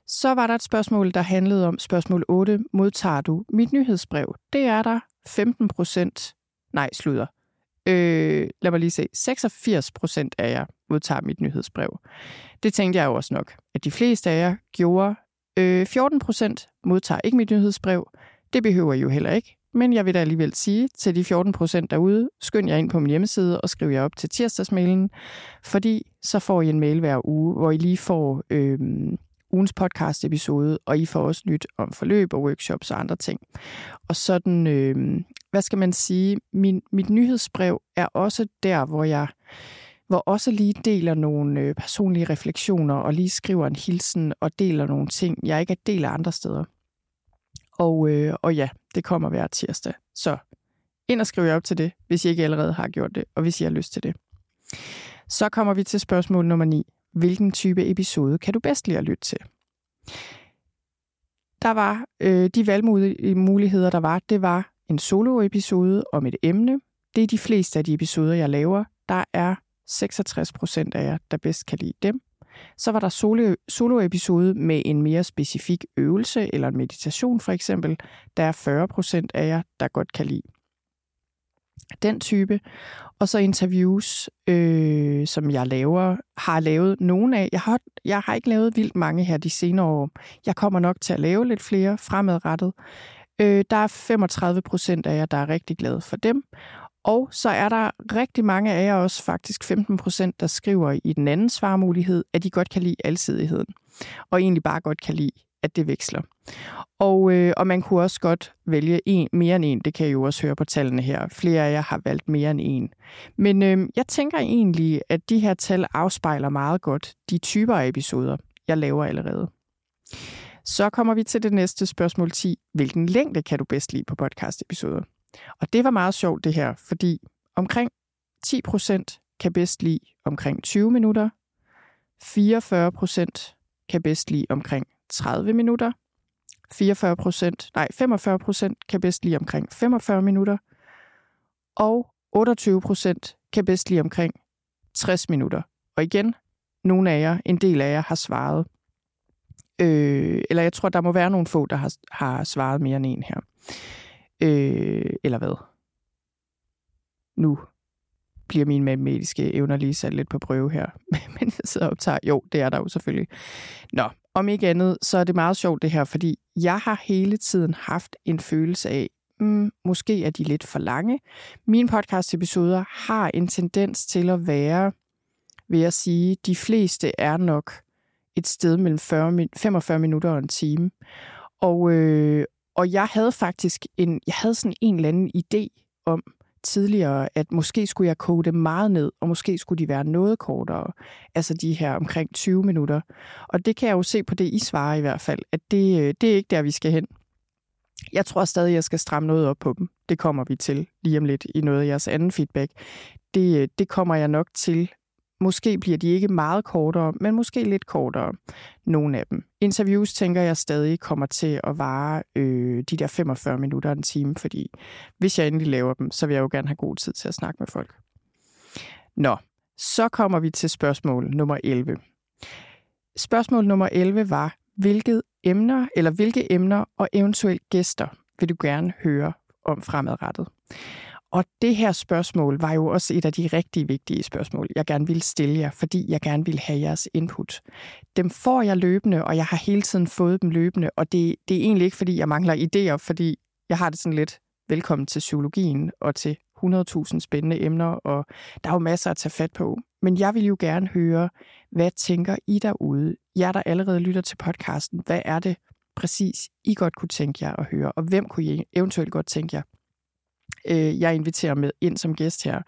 Så var der et spørgsmål, der handlede om spørgsmål 8. Modtager du mit nyhedsbrev? Det er der 15 procent, Nej, slutter. Øh, lad mig lige se. 86 procent af jer modtager mit nyhedsbrev. Det tænkte jeg jo også nok, at de fleste af jer gjorde. Øh, 14 procent modtager ikke mit nyhedsbrev. Det behøver I jo heller ikke. Men jeg vil da alligevel sige til de 14 procent derude, skynd jer ind på min hjemmeside og skriv jer op til tirsdagsmailen, fordi så får I en mail hver uge, hvor I lige får øh, ugens podcast episode, og I får også nyt om forløb og workshops og andre ting. Og sådan, øh, hvad skal man sige, min, mit nyhedsbrev er også der, hvor jeg hvor også lige deler nogle øh, personlige refleksioner og lige skriver en hilsen og deler nogle ting, jeg ikke deler andre steder. Og, øh, og ja, det kommer hver tirsdag. Så ind og skriv jer op til det, hvis I ikke allerede har gjort det, og hvis I har lyst til det. Så kommer vi til spørgsmål nummer 9. Hvilken type episode kan du bedst lide at lytte til? Der var øh, de valgmuligheder, der var, det var en solo-episode om et emne. Det er de fleste af de episoder, jeg laver. Der er 66 procent af jer, der bedst kan lide dem. Så var der solo, solo-episode med en mere specifik øvelse eller en meditation for eksempel. Der er 40 procent af jer, der godt kan lide den type. Og så interviews, øh, som jeg laver, har lavet nogle af. Jeg har, jeg har ikke lavet vildt mange her de senere år. Jeg kommer nok til at lave lidt flere fremadrettet. Øh, der er 35 procent af jer, der er rigtig glade for dem. Og så er der rigtig mange af jer også, faktisk 15 procent, der skriver i den anden svarmulighed, at de godt kan lide alsidigheden. Og egentlig bare godt kan lide, at det veksler. Og, øh, og man kunne også godt vælge en, mere end en. Det kan I jo også høre på tallene her. Flere af jer har valgt mere end en. Men øh, jeg tænker egentlig, at de her tal afspejler meget godt de typer af episoder, jeg laver allerede. Så kommer vi til det næste spørgsmål 10. Hvilken længde kan du bedst lide på podcast-episoder? Og det var meget sjovt det her, fordi omkring 10 procent kan bedst lide omkring 20 minutter, 44 procent kan bedst lide omkring 30 minutter, 44 procent, nej 45 procent kan bedst lide omkring 45 minutter, og 28 procent kan bedst lide omkring 60 minutter. Og igen, nogle af jer, en del af jer har svaret. Øh, eller jeg tror, der må være nogle få, der har, har svaret mere end en her. Øh, eller hvad? Nu bliver mine matematiske evner lige sat lidt på prøve her. Men jeg sidder og optager. Jo, det er der jo selvfølgelig. Nå, om ikke andet, så er det meget sjovt det her, fordi jeg har hele tiden haft en følelse af, mm, måske er de lidt for lange. Mine podcast-episoder har en tendens til at være, vil jeg sige, de fleste er nok et sted mellem 40, 45 minutter og en time. Og, øh, og jeg havde faktisk en, jeg havde sådan en eller anden idé om tidligere, at måske skulle jeg koge meget ned, og måske skulle de være noget kortere, altså de her omkring 20 minutter. Og det kan jeg jo se på det, I svarer i hvert fald, at det, øh, det er ikke der, vi skal hen. Jeg tror stadig, jeg skal stramme noget op på dem. Det kommer vi til lige om lidt i noget af jeres anden feedback. Det, øh, det kommer jeg nok til Måske bliver de ikke meget kortere, men måske lidt kortere, nogle af dem. Interviews tænker jeg stadig kommer til at vare øh, de der 45 minutter en time, fordi hvis jeg endelig laver dem, så vil jeg jo gerne have god tid til at snakke med folk. Nå, så kommer vi til spørgsmål nummer 11. Spørgsmål nummer 11 var, hvilket emner eller hvilke emner og eventuelt gæster vil du gerne høre om fremadrettet? Og det her spørgsmål var jo også et af de rigtig vigtige spørgsmål, jeg gerne ville stille jer, fordi jeg gerne ville have jeres input. Dem får jeg løbende, og jeg har hele tiden fået dem løbende, og det, det er egentlig ikke, fordi jeg mangler idéer, fordi jeg har det sådan lidt velkommen til psykologien og til 100.000 spændende emner, og der er jo masser at tage fat på. Men jeg vil jo gerne høre, hvad tænker I derude? Jer, der allerede lytter til podcasten, hvad er det præcis, I godt kunne tænke jer at høre, og hvem kunne I eventuelt godt tænke jer øh, jeg inviterer med ind som gæst her.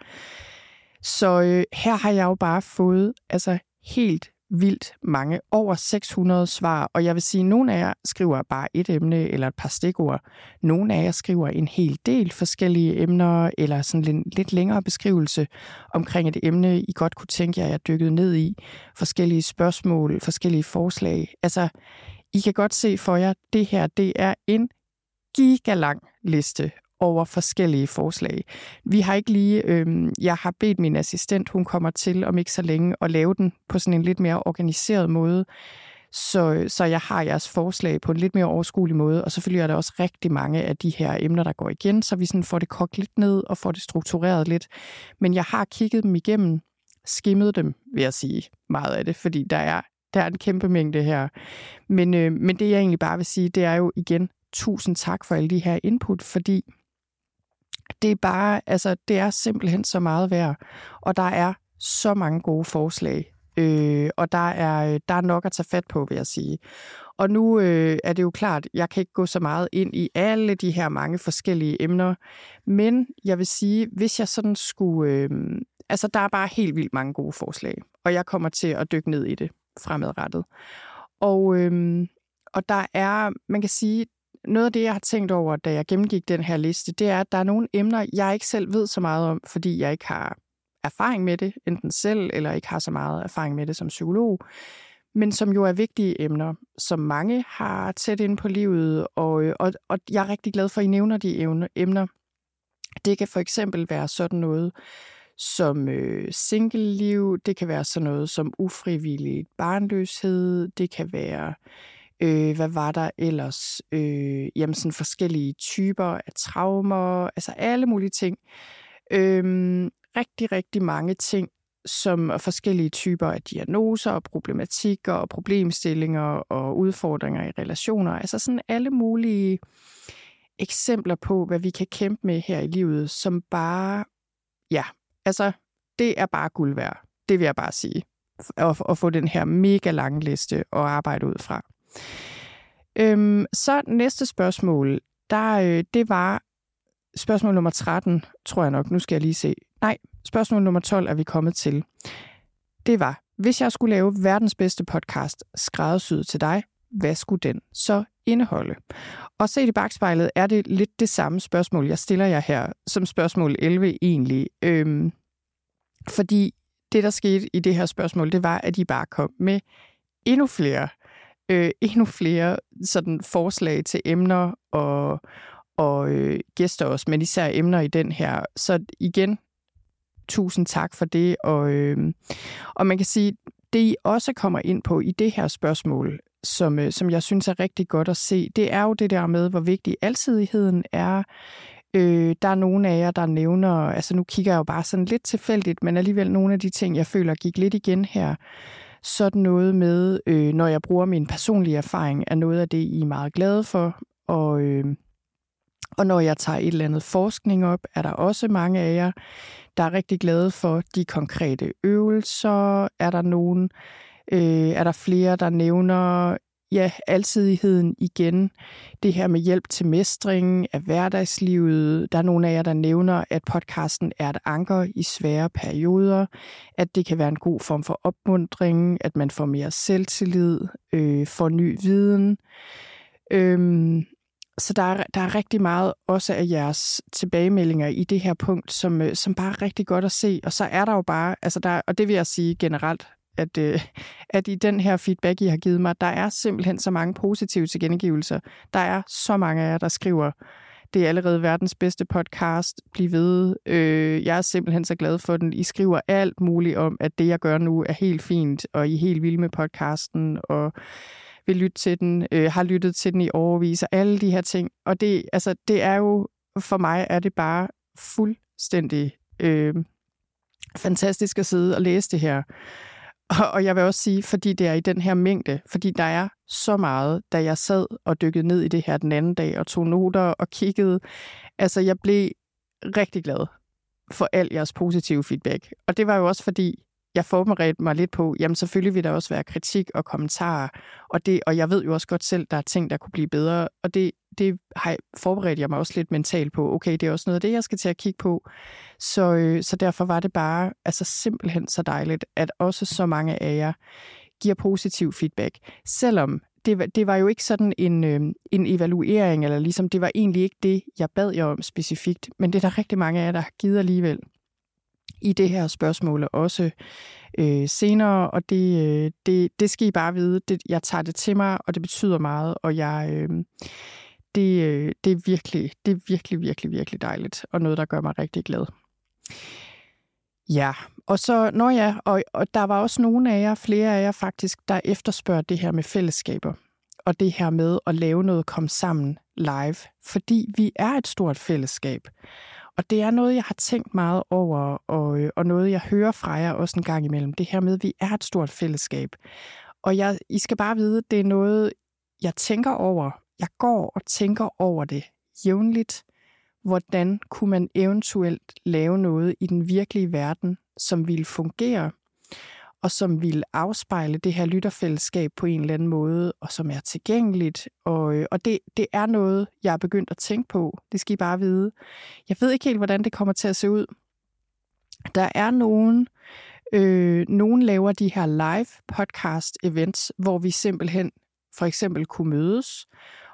Så øh, her har jeg jo bare fået altså helt vildt mange, over 600 svar, og jeg vil sige, at nogle af jer skriver bare et emne eller et par stikord. Nogle af jer skriver en hel del forskellige emner, eller sådan en lidt længere beskrivelse omkring et emne, I godt kunne tænke jer, at jeg dykkede ned i. Forskellige spørgsmål, forskellige forslag. Altså, I kan godt se for jer, det her, det er en gigalang liste over forskellige forslag. Vi har ikke lige, øh, jeg har bedt min assistent, hun kommer til om ikke så længe, at lave den på sådan en lidt mere organiseret måde, Så, så jeg har jeres forslag på en lidt mere overskuelig måde, og selvfølgelig er der også rigtig mange af de her emner, der går igen, så vi sådan får det kogt lidt ned og får det struktureret lidt. Men jeg har kigget dem igennem, skimmet dem, vil jeg sige, meget af det, fordi der er, der er en kæmpe mængde her. Men, øh, men det, jeg egentlig bare vil sige, det er jo igen, tusind tak for alle de her input, fordi det er bare, altså, det er simpelthen så meget værd, og der er så mange gode forslag, øh, og der er, der er nok at tage fat på, vil jeg sige. Og nu øh, er det jo klart, jeg kan ikke gå så meget ind i alle de her mange forskellige emner, men jeg vil sige, hvis jeg sådan skulle, øh, altså der er bare helt vildt mange gode forslag, og jeg kommer til at dykke ned i det fremadrettet. Og, øh, og der er, man kan sige, noget af det, jeg har tænkt over, da jeg gennemgik den her liste, det er, at der er nogle emner, jeg ikke selv ved så meget om, fordi jeg ikke har erfaring med det, enten selv, eller ikke har så meget erfaring med det som psykolog, men som jo er vigtige emner, som mange har tæt ind på livet, og, øh, og, og jeg er rigtig glad for, at I nævner de emner. Det kan for eksempel være sådan noget som øh, single-liv, det kan være sådan noget som ufrivillig barnløshed, det kan være Øh, Øh, hvad var der ellers? Øh, jamen sådan forskellige typer af traumer, altså alle mulige ting. Øh, rigtig, rigtig mange ting, som forskellige typer af diagnoser og problematikker og problemstillinger og udfordringer i relationer. Altså sådan alle mulige eksempler på, hvad vi kan kæmpe med her i livet, som bare, ja, altså det er bare guld værd. Det vil jeg bare sige. At, at få den her mega lange liste at arbejde ud fra. Øhm, så næste spørgsmål, der, øh, det var spørgsmål nummer 13, tror jeg nok. Nu skal jeg lige se. Nej, spørgsmål nummer 12 er vi kommet til. Det var, hvis jeg skulle lave verdens bedste podcast skræddersyet til dig, hvad skulle den så indeholde? Og set i bagspejlet er det lidt det samme spørgsmål, jeg stiller jer her, som spørgsmål 11 egentlig. Øhm, fordi det, der skete i det her spørgsmål, det var, at I bare kom med endnu flere øh, endnu flere sådan forslag til emner og, og øh, gæster også, men især emner i den her. Så igen, tusind tak for det. Og, øh, og man kan sige, det I også kommer ind på i det her spørgsmål, som, øh, som jeg synes er rigtig godt at se, det er jo det der med, hvor vigtig alsidigheden er. Øh, der er nogle af jer, der nævner, altså nu kigger jeg jo bare sådan lidt tilfældigt, men alligevel nogle af de ting, jeg føler gik lidt igen her, sådan noget med, øh, når jeg bruger min personlige erfaring, er noget af det, I er meget glade for. Og, øh, og når jeg tager et eller andet forskning op, er der også mange af jer, der er rigtig glade for de konkrete øvelser. Er der nogen, øh, er der flere, der nævner ja, alsidigheden igen. Det her med hjælp til mestring af hverdagslivet. Der er nogle af jer, der nævner, at podcasten er et anker i svære perioder. At det kan være en god form for opmundring. At man får mere selvtillid. Øh, får ny viden. Øhm, så der er, der er rigtig meget også af jeres tilbagemeldinger i det her punkt, som, øh, som bare er rigtig godt at se. Og så er der jo bare, altså der, og det vil jeg sige generelt, at, øh, at i den her feedback, I har givet mig, der er simpelthen så mange positive tilkendegivelser. Der er så mange af jer, der skriver, det er allerede verdens bedste podcast. Bliv ved. Øh, jeg er simpelthen så glad for den. I skriver alt muligt om, at det, jeg gør nu, er helt fint, og I er helt vilde med podcasten, og vil lytte til den, øh, har lyttet til den i overvis, og alle de her ting. Og det, altså, det er jo, for mig er det bare fuldstændig øh, fantastisk at sidde og læse det her. Og jeg vil også sige, fordi det er i den her mængde, fordi der er så meget, da jeg sad og dykkede ned i det her den anden dag og tog noter og kiggede. Altså, jeg blev rigtig glad for al jeres positive feedback. Og det var jo også fordi, jeg forberedte mig lidt på, jamen selvfølgelig vil der også være kritik og kommentarer, og, det, og jeg ved jo også godt selv, der er ting, der kunne blive bedre, og det, det har jeg, forberedt jeg mig også lidt mentalt på. Okay, det er også noget af det, jeg skal til at kigge på. Så, øh, så derfor var det bare altså simpelthen så dejligt, at også så mange af jer giver positiv feedback. Selvom det, det var jo ikke sådan en, øh, en evaluering, eller ligesom det var egentlig ikke det, jeg bad jer om specifikt, men det er der rigtig mange af jer, der har givet alligevel i det her spørgsmål også øh, senere, og det, øh, det, det skal I bare vide. Det, jeg tager det til mig, og det betyder meget, og jeg, øh, det, øh, det, er virkelig, det er virkelig, virkelig, virkelig dejligt, og noget, der gør mig rigtig glad. Ja, og så, når ja, og, og der var også nogle af jer, flere af jer faktisk, der efterspørger det her med fællesskaber, og det her med at lave noget kom sammen live, fordi vi er et stort fællesskab. Og det er noget, jeg har tænkt meget over, og, øh, og noget, jeg hører fra jer også en gang imellem. Det her med, at vi er et stort fællesskab. Og jeg, I skal bare vide, det er noget, jeg tænker over. Jeg går og tænker over det jævnligt. Hvordan kunne man eventuelt lave noget i den virkelige verden, som ville fungere, og som ville afspejle det her lytterfællesskab på en eller anden måde, og som er tilgængeligt. Og, øh, og det, det er noget, jeg er begyndt at tænke på. Det skal I bare vide. Jeg ved ikke helt, hvordan det kommer til at se ud. Der er nogen, øh, nogen laver de her live podcast events, hvor vi simpelthen for eksempel kunne mødes,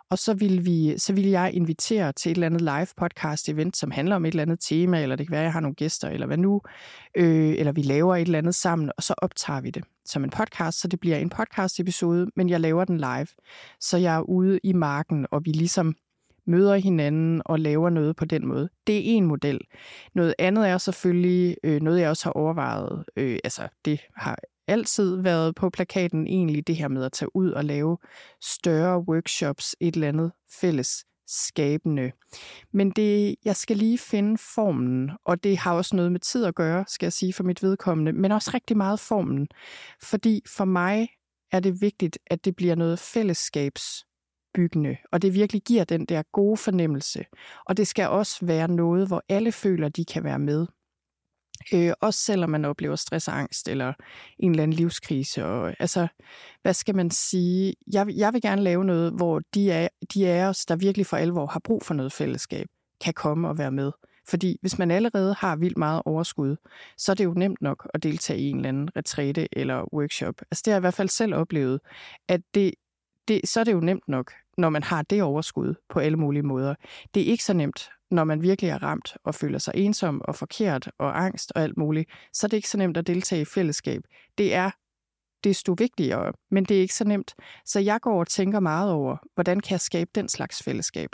og så vil, vi, så vil jeg invitere til et eller andet live podcast event, som handler om et eller andet tema, eller det kan være, at jeg har nogle gæster, eller hvad nu, øh, eller vi laver et eller andet sammen, og så optager vi det som en podcast, så det bliver en podcast episode, men jeg laver den live. Så jeg er ude i marken, og vi ligesom møder hinanden og laver noget på den måde. Det er en model. Noget andet er selvfølgelig øh, noget, jeg også har overvejet. Øh, altså, det har altid været på plakaten egentlig det her med at tage ud og lave større workshops, et eller andet fælles skabende. Men det, jeg skal lige finde formen, og det har også noget med tid at gøre, skal jeg sige for mit vedkommende, men også rigtig meget formen. Fordi for mig er det vigtigt, at det bliver noget fællesskabsbyggende, og det virkelig giver den der gode fornemmelse. Og det skal også være noget, hvor alle føler, de kan være med. Øh, også selvom man oplever stress og angst eller en eller anden livskrise. Og, altså, hvad skal man sige? Jeg, jeg vil gerne lave noget, hvor de af, de af os, der virkelig for alvor har brug for noget fællesskab, kan komme og være med. Fordi hvis man allerede har vildt meget overskud, så er det jo nemt nok at deltage i en eller anden retræte eller workshop. Altså det har jeg i hvert fald selv oplevet, at det, det, så er det jo nemt nok, når man har det overskud på alle mulige måder. Det er ikke så nemt når man virkelig er ramt og føler sig ensom og forkert og angst og alt muligt, så er det ikke så nemt at deltage i fællesskab. Det er desto vigtigere, men det er ikke så nemt. Så jeg går og tænker meget over, hvordan kan jeg skabe den slags fællesskab?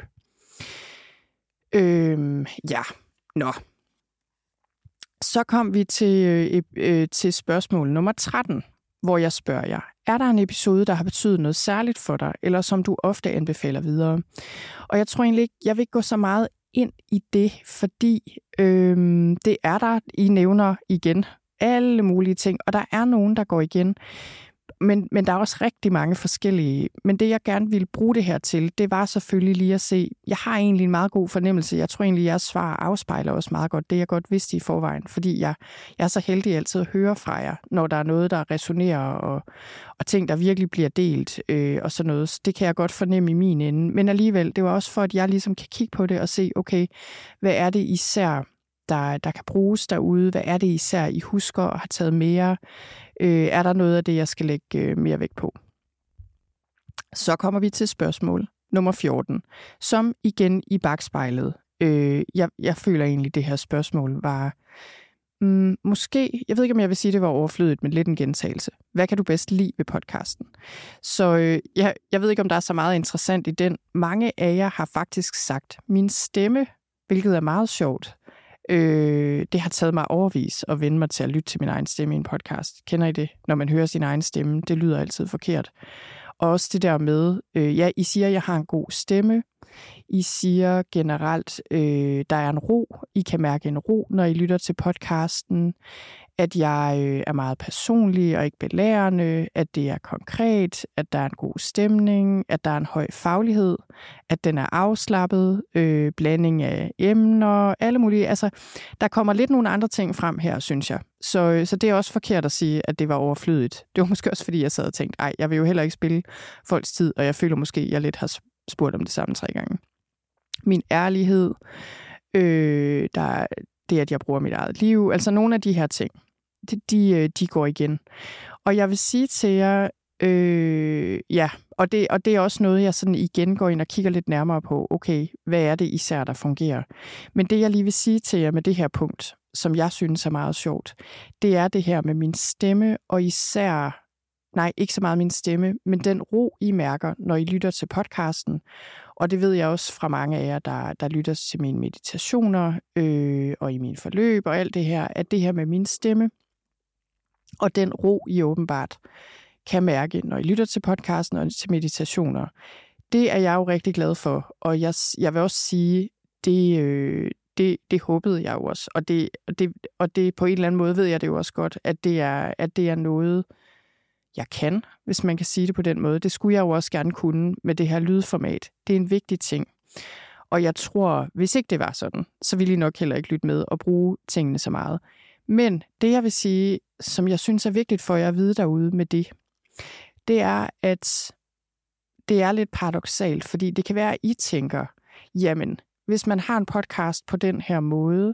Øhm, ja, nå. Så kom vi til, øh, øh, til spørgsmål nummer 13, hvor jeg spørger jer, er der en episode, der har betydet noget særligt for dig, eller som du ofte anbefaler videre? Og jeg tror egentlig ikke, jeg vil ikke gå så meget ind i det, fordi øhm, det er der, I nævner igen, alle mulige ting, og der er nogen, der går igen. Men, men der er også rigtig mange forskellige. Men det, jeg gerne ville bruge det her til, det var selvfølgelig lige at se, jeg har egentlig en meget god fornemmelse. Jeg tror egentlig, jeres svar afspejler også meget godt det, jeg godt vidste i forvejen. Fordi jeg, jeg er så heldig altid at høre fra jer, når der er noget, der resonerer, og, og ting, der virkelig bliver delt, øh, og sådan noget. Så det kan jeg godt fornemme i min ende. Men alligevel, det var også for, at jeg ligesom kan kigge på det og se, okay, hvad er det især, der, der kan bruges derude? Hvad er det især, I husker og har taget mere? Øh, er der noget af det, jeg skal lægge øh, mere vægt på? Så kommer vi til spørgsmål nummer 14, som igen i bagspejlet. Øh, jeg, jeg føler egentlig, det her spørgsmål var mm, måske, jeg ved ikke, om jeg vil sige, det var overflødigt, men lidt en gentagelse. Hvad kan du bedst lide ved podcasten? Så øh, jeg, jeg ved ikke, om der er så meget interessant i den. Mange af jer har faktisk sagt, min stemme, hvilket er meget sjovt, Øh, det har taget mig overvis at vende mig til at lytte til min egen stemme i en podcast. Kender I det? Når man hører sin egen stemme, det lyder altid forkert. Og også det der med, øh, ja, I siger, at jeg har en god stemme. I siger generelt, øh, der er en ro. I kan mærke en ro, når I lytter til podcasten at jeg øh, er meget personlig og ikke belærende, at det er konkret, at der er en god stemning, at der er en høj faglighed, at den er afslappet, øh, blanding af emner, alle mulige. Altså, der kommer lidt nogle andre ting frem her, synes jeg. Så, øh, så det er også forkert at sige, at det var overflødigt. Det var måske også, fordi jeg sad og tænkte, ej, jeg vil jo heller ikke spille folks tid, og jeg føler måske, at jeg lidt har spurgt om det samme tre gange. Min ærlighed, øh, der, det, at jeg bruger mit eget liv, altså nogle af de her ting de, de, øh, de går igen. Og jeg vil sige til jer, øh, ja, og det, og det er også noget, jeg sådan igen går ind og kigger lidt nærmere på. Okay, hvad er det især, der fungerer? Men det, jeg lige vil sige til jer med det her punkt, som jeg synes er meget sjovt, det er det her med min stemme, og især, nej, ikke så meget min stemme, men den ro, I mærker, når I lytter til podcasten, og det ved jeg også fra mange af jer, der, der lytter til mine meditationer øh, og i min forløb og alt det her, at det her med min stemme og den ro, I åbenbart kan mærke, når I lytter til podcasten og til meditationer, det er jeg jo rigtig glad for. Og jeg, jeg vil også sige, det, øh, det, det håbede jeg jo også. Og det, og, det, og det på en eller anden måde ved jeg det jo også godt, at det er, at det er noget, jeg kan, hvis man kan sige det på den måde. Det skulle jeg jo også gerne kunne med det her lydformat. Det er en vigtig ting. Og jeg tror, hvis ikke det var sådan, så ville I nok heller ikke lytte med og bruge tingene så meget. Men det, jeg vil sige, som jeg synes er vigtigt for jer at vide derude med det, det er, at det er lidt paradoxalt, fordi det kan være, at I tænker, jamen, hvis man har en podcast på den her måde,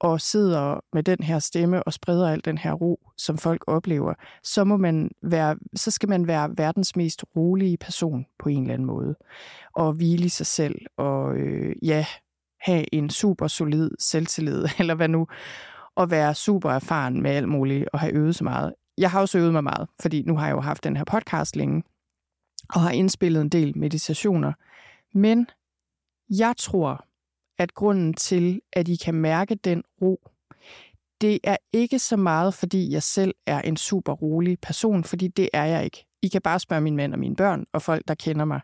og sidder med den her stemme og spreder al den her ro, som folk oplever, så, må man være, så skal man være verdens mest rolige person på en eller anden måde. Og hvile i sig selv, og øh, ja, have en super solid selvtillid, eller hvad nu, og være super erfaren med alt muligt, og have øvet så meget. Jeg har også øvet mig meget, fordi nu har jeg jo haft den her podcast længe, og har indspillet en del meditationer. Men jeg tror, at grunden til, at I kan mærke den ro, det er ikke så meget, fordi jeg selv er en super rolig person, fordi det er jeg ikke. I kan bare spørge min mand og mine børn og folk, der kender mig.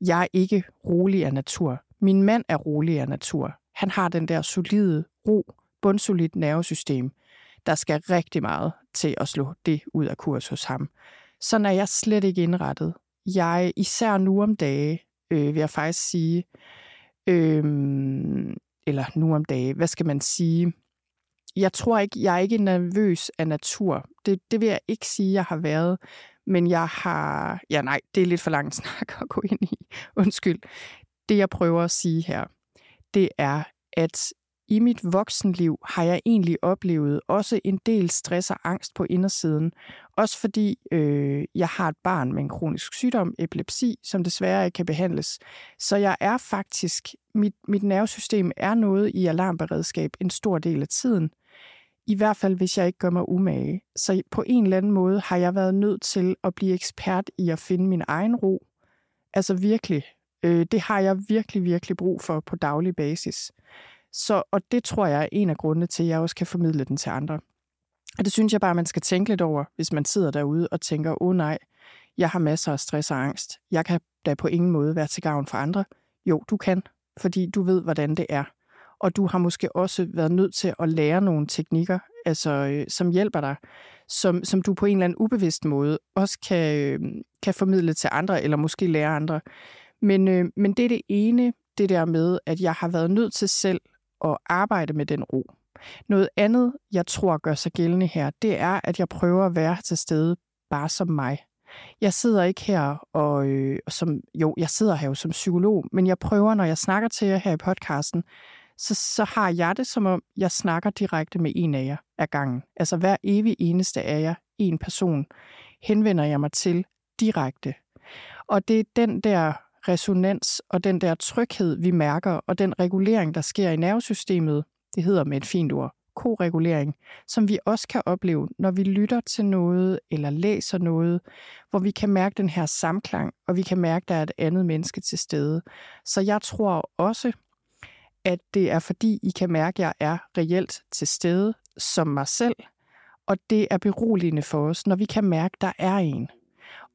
Jeg er ikke rolig af natur. Min mand er rolig af natur. Han har den der solide ro, bundsolidt nervesystem. Der skal rigtig meget til at slå det ud af kurs hos ham. Så er jeg slet ikke indrettet. Jeg, især nu om dage, øh, vil jeg faktisk sige, øh, eller nu om dage, hvad skal man sige? Jeg tror ikke, jeg er ikke nervøs af natur. Det, det vil jeg ikke sige, jeg har været. Men jeg har... Ja, nej, det er lidt for langt snak at gå ind i. Undskyld. Det, jeg prøver at sige her, det er, at i mit voksenliv har jeg egentlig oplevet også en del stress og angst på indersiden. Også fordi øh, jeg har et barn med en kronisk sygdom, epilepsi, som desværre ikke kan behandles. Så jeg er faktisk, mit, mit nervesystem er noget i alarmberedskab en stor del af tiden. I hvert fald, hvis jeg ikke gør mig umage. Så på en eller anden måde har jeg været nødt til at blive ekspert i at finde min egen ro. Altså virkelig. Øh, det har jeg virkelig, virkelig brug for på daglig basis. Så, og det tror jeg er en af grundene til, at jeg også kan formidle den til andre. Og det synes jeg bare, man skal tænke lidt over, hvis man sidder derude og tænker, åh oh, nej, jeg har masser af stress og angst. Jeg kan da på ingen måde være til gavn for andre. Jo, du kan, fordi du ved, hvordan det er. Og du har måske også været nødt til at lære nogle teknikker, altså, øh, som hjælper dig, som, som du på en eller anden ubevidst måde også kan, øh, kan formidle til andre, eller måske lære andre. Men, øh, men det er det ene, det der med, at jeg har været nødt til selv at arbejde med den ro. Noget andet, jeg tror gør sig gældende her, det er, at jeg prøver at være til stede bare som mig. Jeg sidder ikke her og øh, som, jo, jeg sidder her jo som psykolog, men jeg prøver, når jeg snakker til jer her i podcasten, så, så har jeg det som om, jeg snakker direkte med en af jer af gangen. Altså hver evig eneste af jer, en person, henvender jeg mig til direkte. Og det er den der resonans og den der tryghed, vi mærker, og den regulering, der sker i nervesystemet, det hedder med et fint ord, koregulering, som vi også kan opleve, når vi lytter til noget eller læser noget, hvor vi kan mærke den her samklang, og vi kan mærke, at der er et andet menneske til stede. Så jeg tror også, at det er fordi, I kan mærke, at jeg er reelt til stede som mig selv, og det er beroligende for os, når vi kan mærke, at der er en.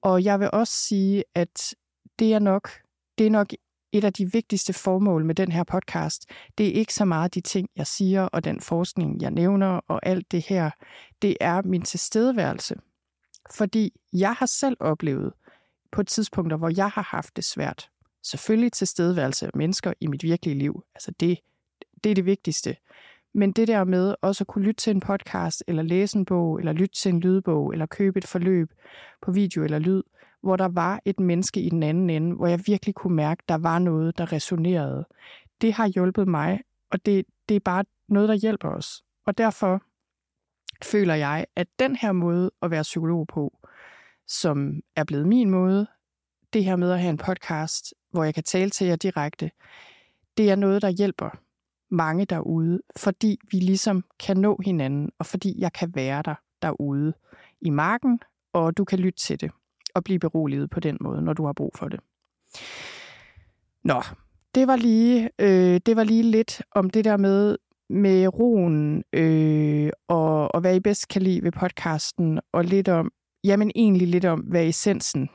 Og jeg vil også sige, at det er nok, det er nok et af de vigtigste formål med den her podcast. Det er ikke så meget de ting, jeg siger, og den forskning, jeg nævner, og alt det her. Det er min tilstedeværelse. Fordi jeg har selv oplevet på tidspunkter, hvor jeg har haft det svært. Selvfølgelig tilstedeværelse af mennesker i mit virkelige liv. Altså det, det er det vigtigste. Men det der med også at kunne lytte til en podcast, eller læse en bog, eller lytte til en lydbog, eller købe et forløb på video eller lyd, hvor der var et menneske i den anden ende, hvor jeg virkelig kunne mærke, at der var noget, der resonerede. Det har hjulpet mig, og det, det er bare noget, der hjælper os. Og derfor føler jeg, at den her måde at være psykolog på, som er blevet min måde, det her med at have en podcast, hvor jeg kan tale til jer direkte, det er noget, der hjælper mange derude, fordi vi ligesom kan nå hinanden, og fordi jeg kan være der derude i marken, og du kan lytte til det at blive beroliget på den måde, når du har brug for det. Nå, det var lige, øh, det var lige lidt om det der med, med roen øh, og, og hvad I bedst kan lide ved podcasten, og lidt om, jamen egentlig lidt om, hvad essensen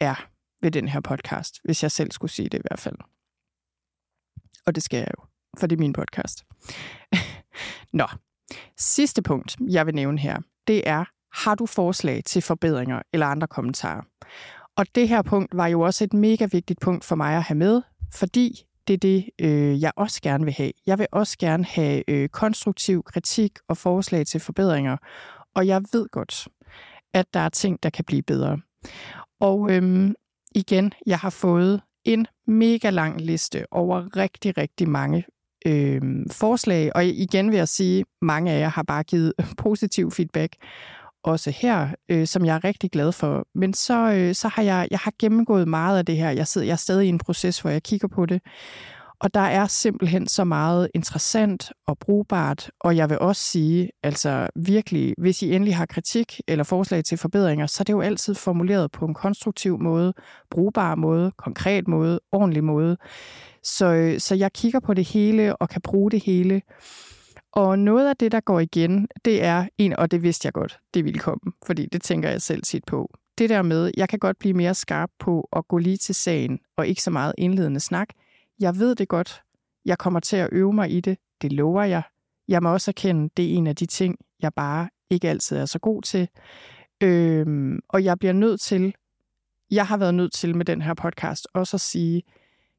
er ved den her podcast, hvis jeg selv skulle sige det i hvert fald. Og det skal jeg jo, for det er min podcast. Nå, sidste punkt, jeg vil nævne her, det er, har du forslag til forbedringer eller andre kommentarer? Og det her punkt var jo også et mega vigtigt punkt for mig at have med, fordi det er det, øh, jeg også gerne vil have. Jeg vil også gerne have øh, konstruktiv kritik og forslag til forbedringer. Og jeg ved godt, at der er ting, der kan blive bedre. Og øhm, igen, jeg har fået en mega lang liste over rigtig, rigtig mange øh, forslag. Og igen vil jeg sige, mange af jer har bare givet positiv feedback også her, øh, som jeg er rigtig glad for. Men så, øh, så har jeg, jeg har gennemgået meget af det her. Jeg, sidder, jeg er stadig i en proces, hvor jeg kigger på det. Og der er simpelthen så meget interessant og brugbart, og jeg vil også sige, altså virkelig, hvis I endelig har kritik eller forslag til forbedringer, så er det jo altid formuleret på en konstruktiv måde, brugbar måde, konkret måde, ordentlig måde. Så, øh, så jeg kigger på det hele og kan bruge det hele. Og noget af det, der går igen, det er en, og det vidste jeg godt, det ville komme, fordi det tænker jeg selv sit på. Det der med, jeg kan godt blive mere skarp på at gå lige til sagen, og ikke så meget indledende snak. Jeg ved det godt. Jeg kommer til at øve mig i det. Det lover jeg. Jeg må også erkende, det er en af de ting, jeg bare ikke altid er så god til. Øhm, og jeg bliver nødt til, jeg har været nødt til med den her podcast også at sige,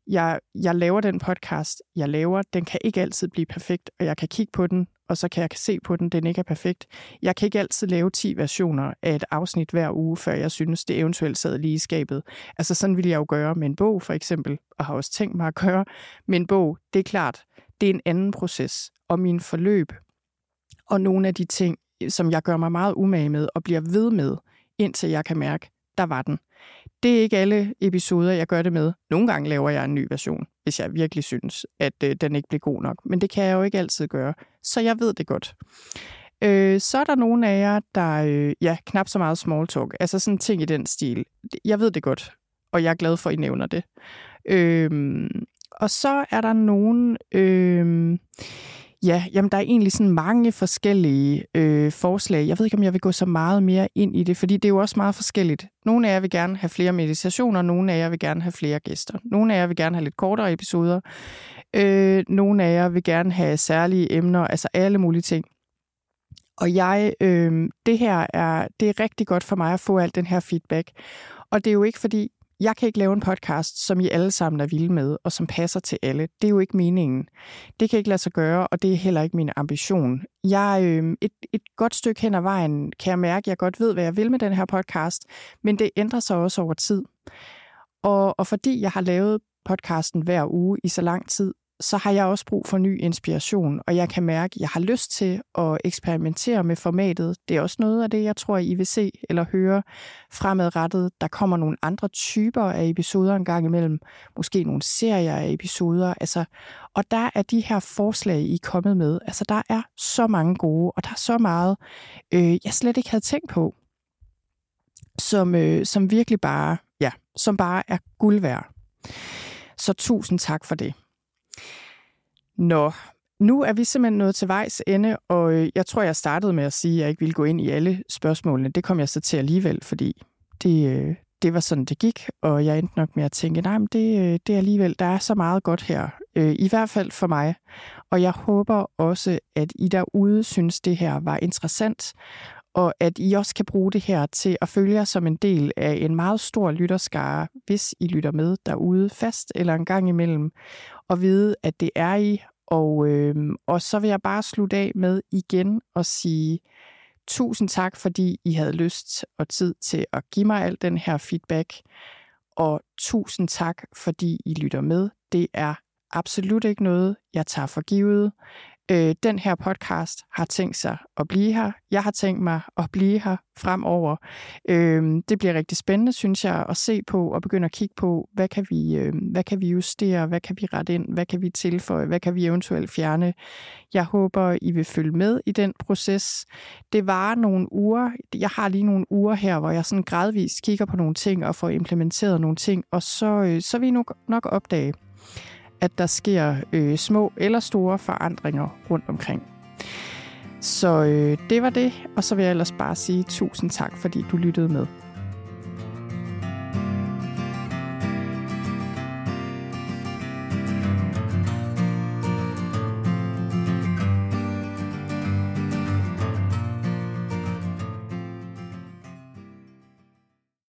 jeg, jeg laver den podcast, jeg laver, den kan ikke altid blive perfekt, og jeg kan kigge på den, og så kan jeg se på den, den ikke er perfekt. Jeg kan ikke altid lave 10 versioner af et afsnit hver uge, før jeg synes, det eventuelt sad lige i skabet. Altså sådan ville jeg jo gøre med en bog, for eksempel, og har også tænkt mig at gøre med en bog. Det er klart, det er en anden proces, og min forløb, og nogle af de ting, som jeg gør mig meget umage med, og bliver ved med, indtil jeg kan mærke, der var den. Det er ikke alle episoder, jeg gør det med. Nogle gange laver jeg en ny version, hvis jeg virkelig synes, at øh, den ikke bliver god nok. Men det kan jeg jo ikke altid gøre. Så jeg ved det godt. Øh, så er der nogle af jer, der øh, ja, knap så meget small talk. Altså sådan ting i den stil. Jeg ved det godt, og jeg er glad for, at I nævner det. Øh, og så er der nogen... Øh, Ja, jamen der er egentlig sådan mange forskellige øh, forslag. Jeg ved ikke, om jeg vil gå så meget mere ind i det, fordi det er jo også meget forskelligt. Nogle af jer vil gerne have flere meditationer, nogle af jer vil gerne have flere gæster. Nogle af jer vil gerne have lidt kortere episoder. Øh, nogle af jer vil gerne have særlige emner, altså alle mulige ting. Og jeg, øh, det her er, det er rigtig godt for mig at få alt den her feedback. Og det er jo ikke fordi, jeg kan ikke lave en podcast, som I alle sammen er vilde med, og som passer til alle. Det er jo ikke meningen. Det kan ikke lade sig gøre, og det er heller ikke min ambition. Jeg, øh, et, et godt stykke hen ad vejen kan jeg mærke, at jeg godt ved, hvad jeg vil med den her podcast, men det ændrer sig også over tid. Og, og fordi jeg har lavet podcasten hver uge i så lang tid, så har jeg også brug for ny inspiration, og jeg kan mærke, at jeg har lyst til at eksperimentere med formatet. Det er også noget af det, jeg tror, I vil se eller høre fremadrettet. Der kommer nogle andre typer af episoder en gang imellem, måske nogle serier af episoder. Altså, og der er de her forslag, I er kommet med. Altså, der er så mange gode, og der er så meget, øh, jeg slet ikke havde tænkt på, som, øh, som virkelig bare, ja, som bare er guld værd. Så tusind tak for det. Nå, nu er vi simpelthen nået til vejs ende, og øh, jeg tror, jeg startede med at sige, at jeg ikke ville gå ind i alle spørgsmålene. Det kom jeg så til alligevel, fordi det, øh, det var sådan, det gik, og jeg endte nok med at tænke, nej, men det, øh, det er alligevel, der er så meget godt her, i hvert fald for mig. Og jeg håber også, at I derude synes, det her var interessant, og at I også kan bruge det her til at følge jer som en del af en meget stor lytterskare, hvis I lytter med derude fast eller en gang imellem, og vide, at det er I. Og, øh, og så vil jeg bare slutte af med igen og sige tusind tak, fordi I havde lyst og tid til at give mig al den her feedback. Og tusind tak, fordi I lytter med. Det er absolut ikke noget, jeg tager for givet øh, den her podcast har tænkt sig at blive her. Jeg har tænkt mig at blive her fremover. Øh, det bliver rigtig spændende, synes jeg, at se på og begynde at kigge på, hvad kan vi, øh, hvad kan vi justere, hvad kan vi rette ind, hvad kan vi tilføje, hvad kan vi eventuelt fjerne. Jeg håber, I vil følge med i den proces. Det var nogle uger. Jeg har lige nogle uger her, hvor jeg sådan gradvist kigger på nogle ting og får implementeret nogle ting, og så, øh, så vil I nok, nok opdage, at der sker øh, små eller store forandringer rundt omkring. Så øh, det var det, og så vil jeg ellers bare sige tusind tak, fordi du lyttede med.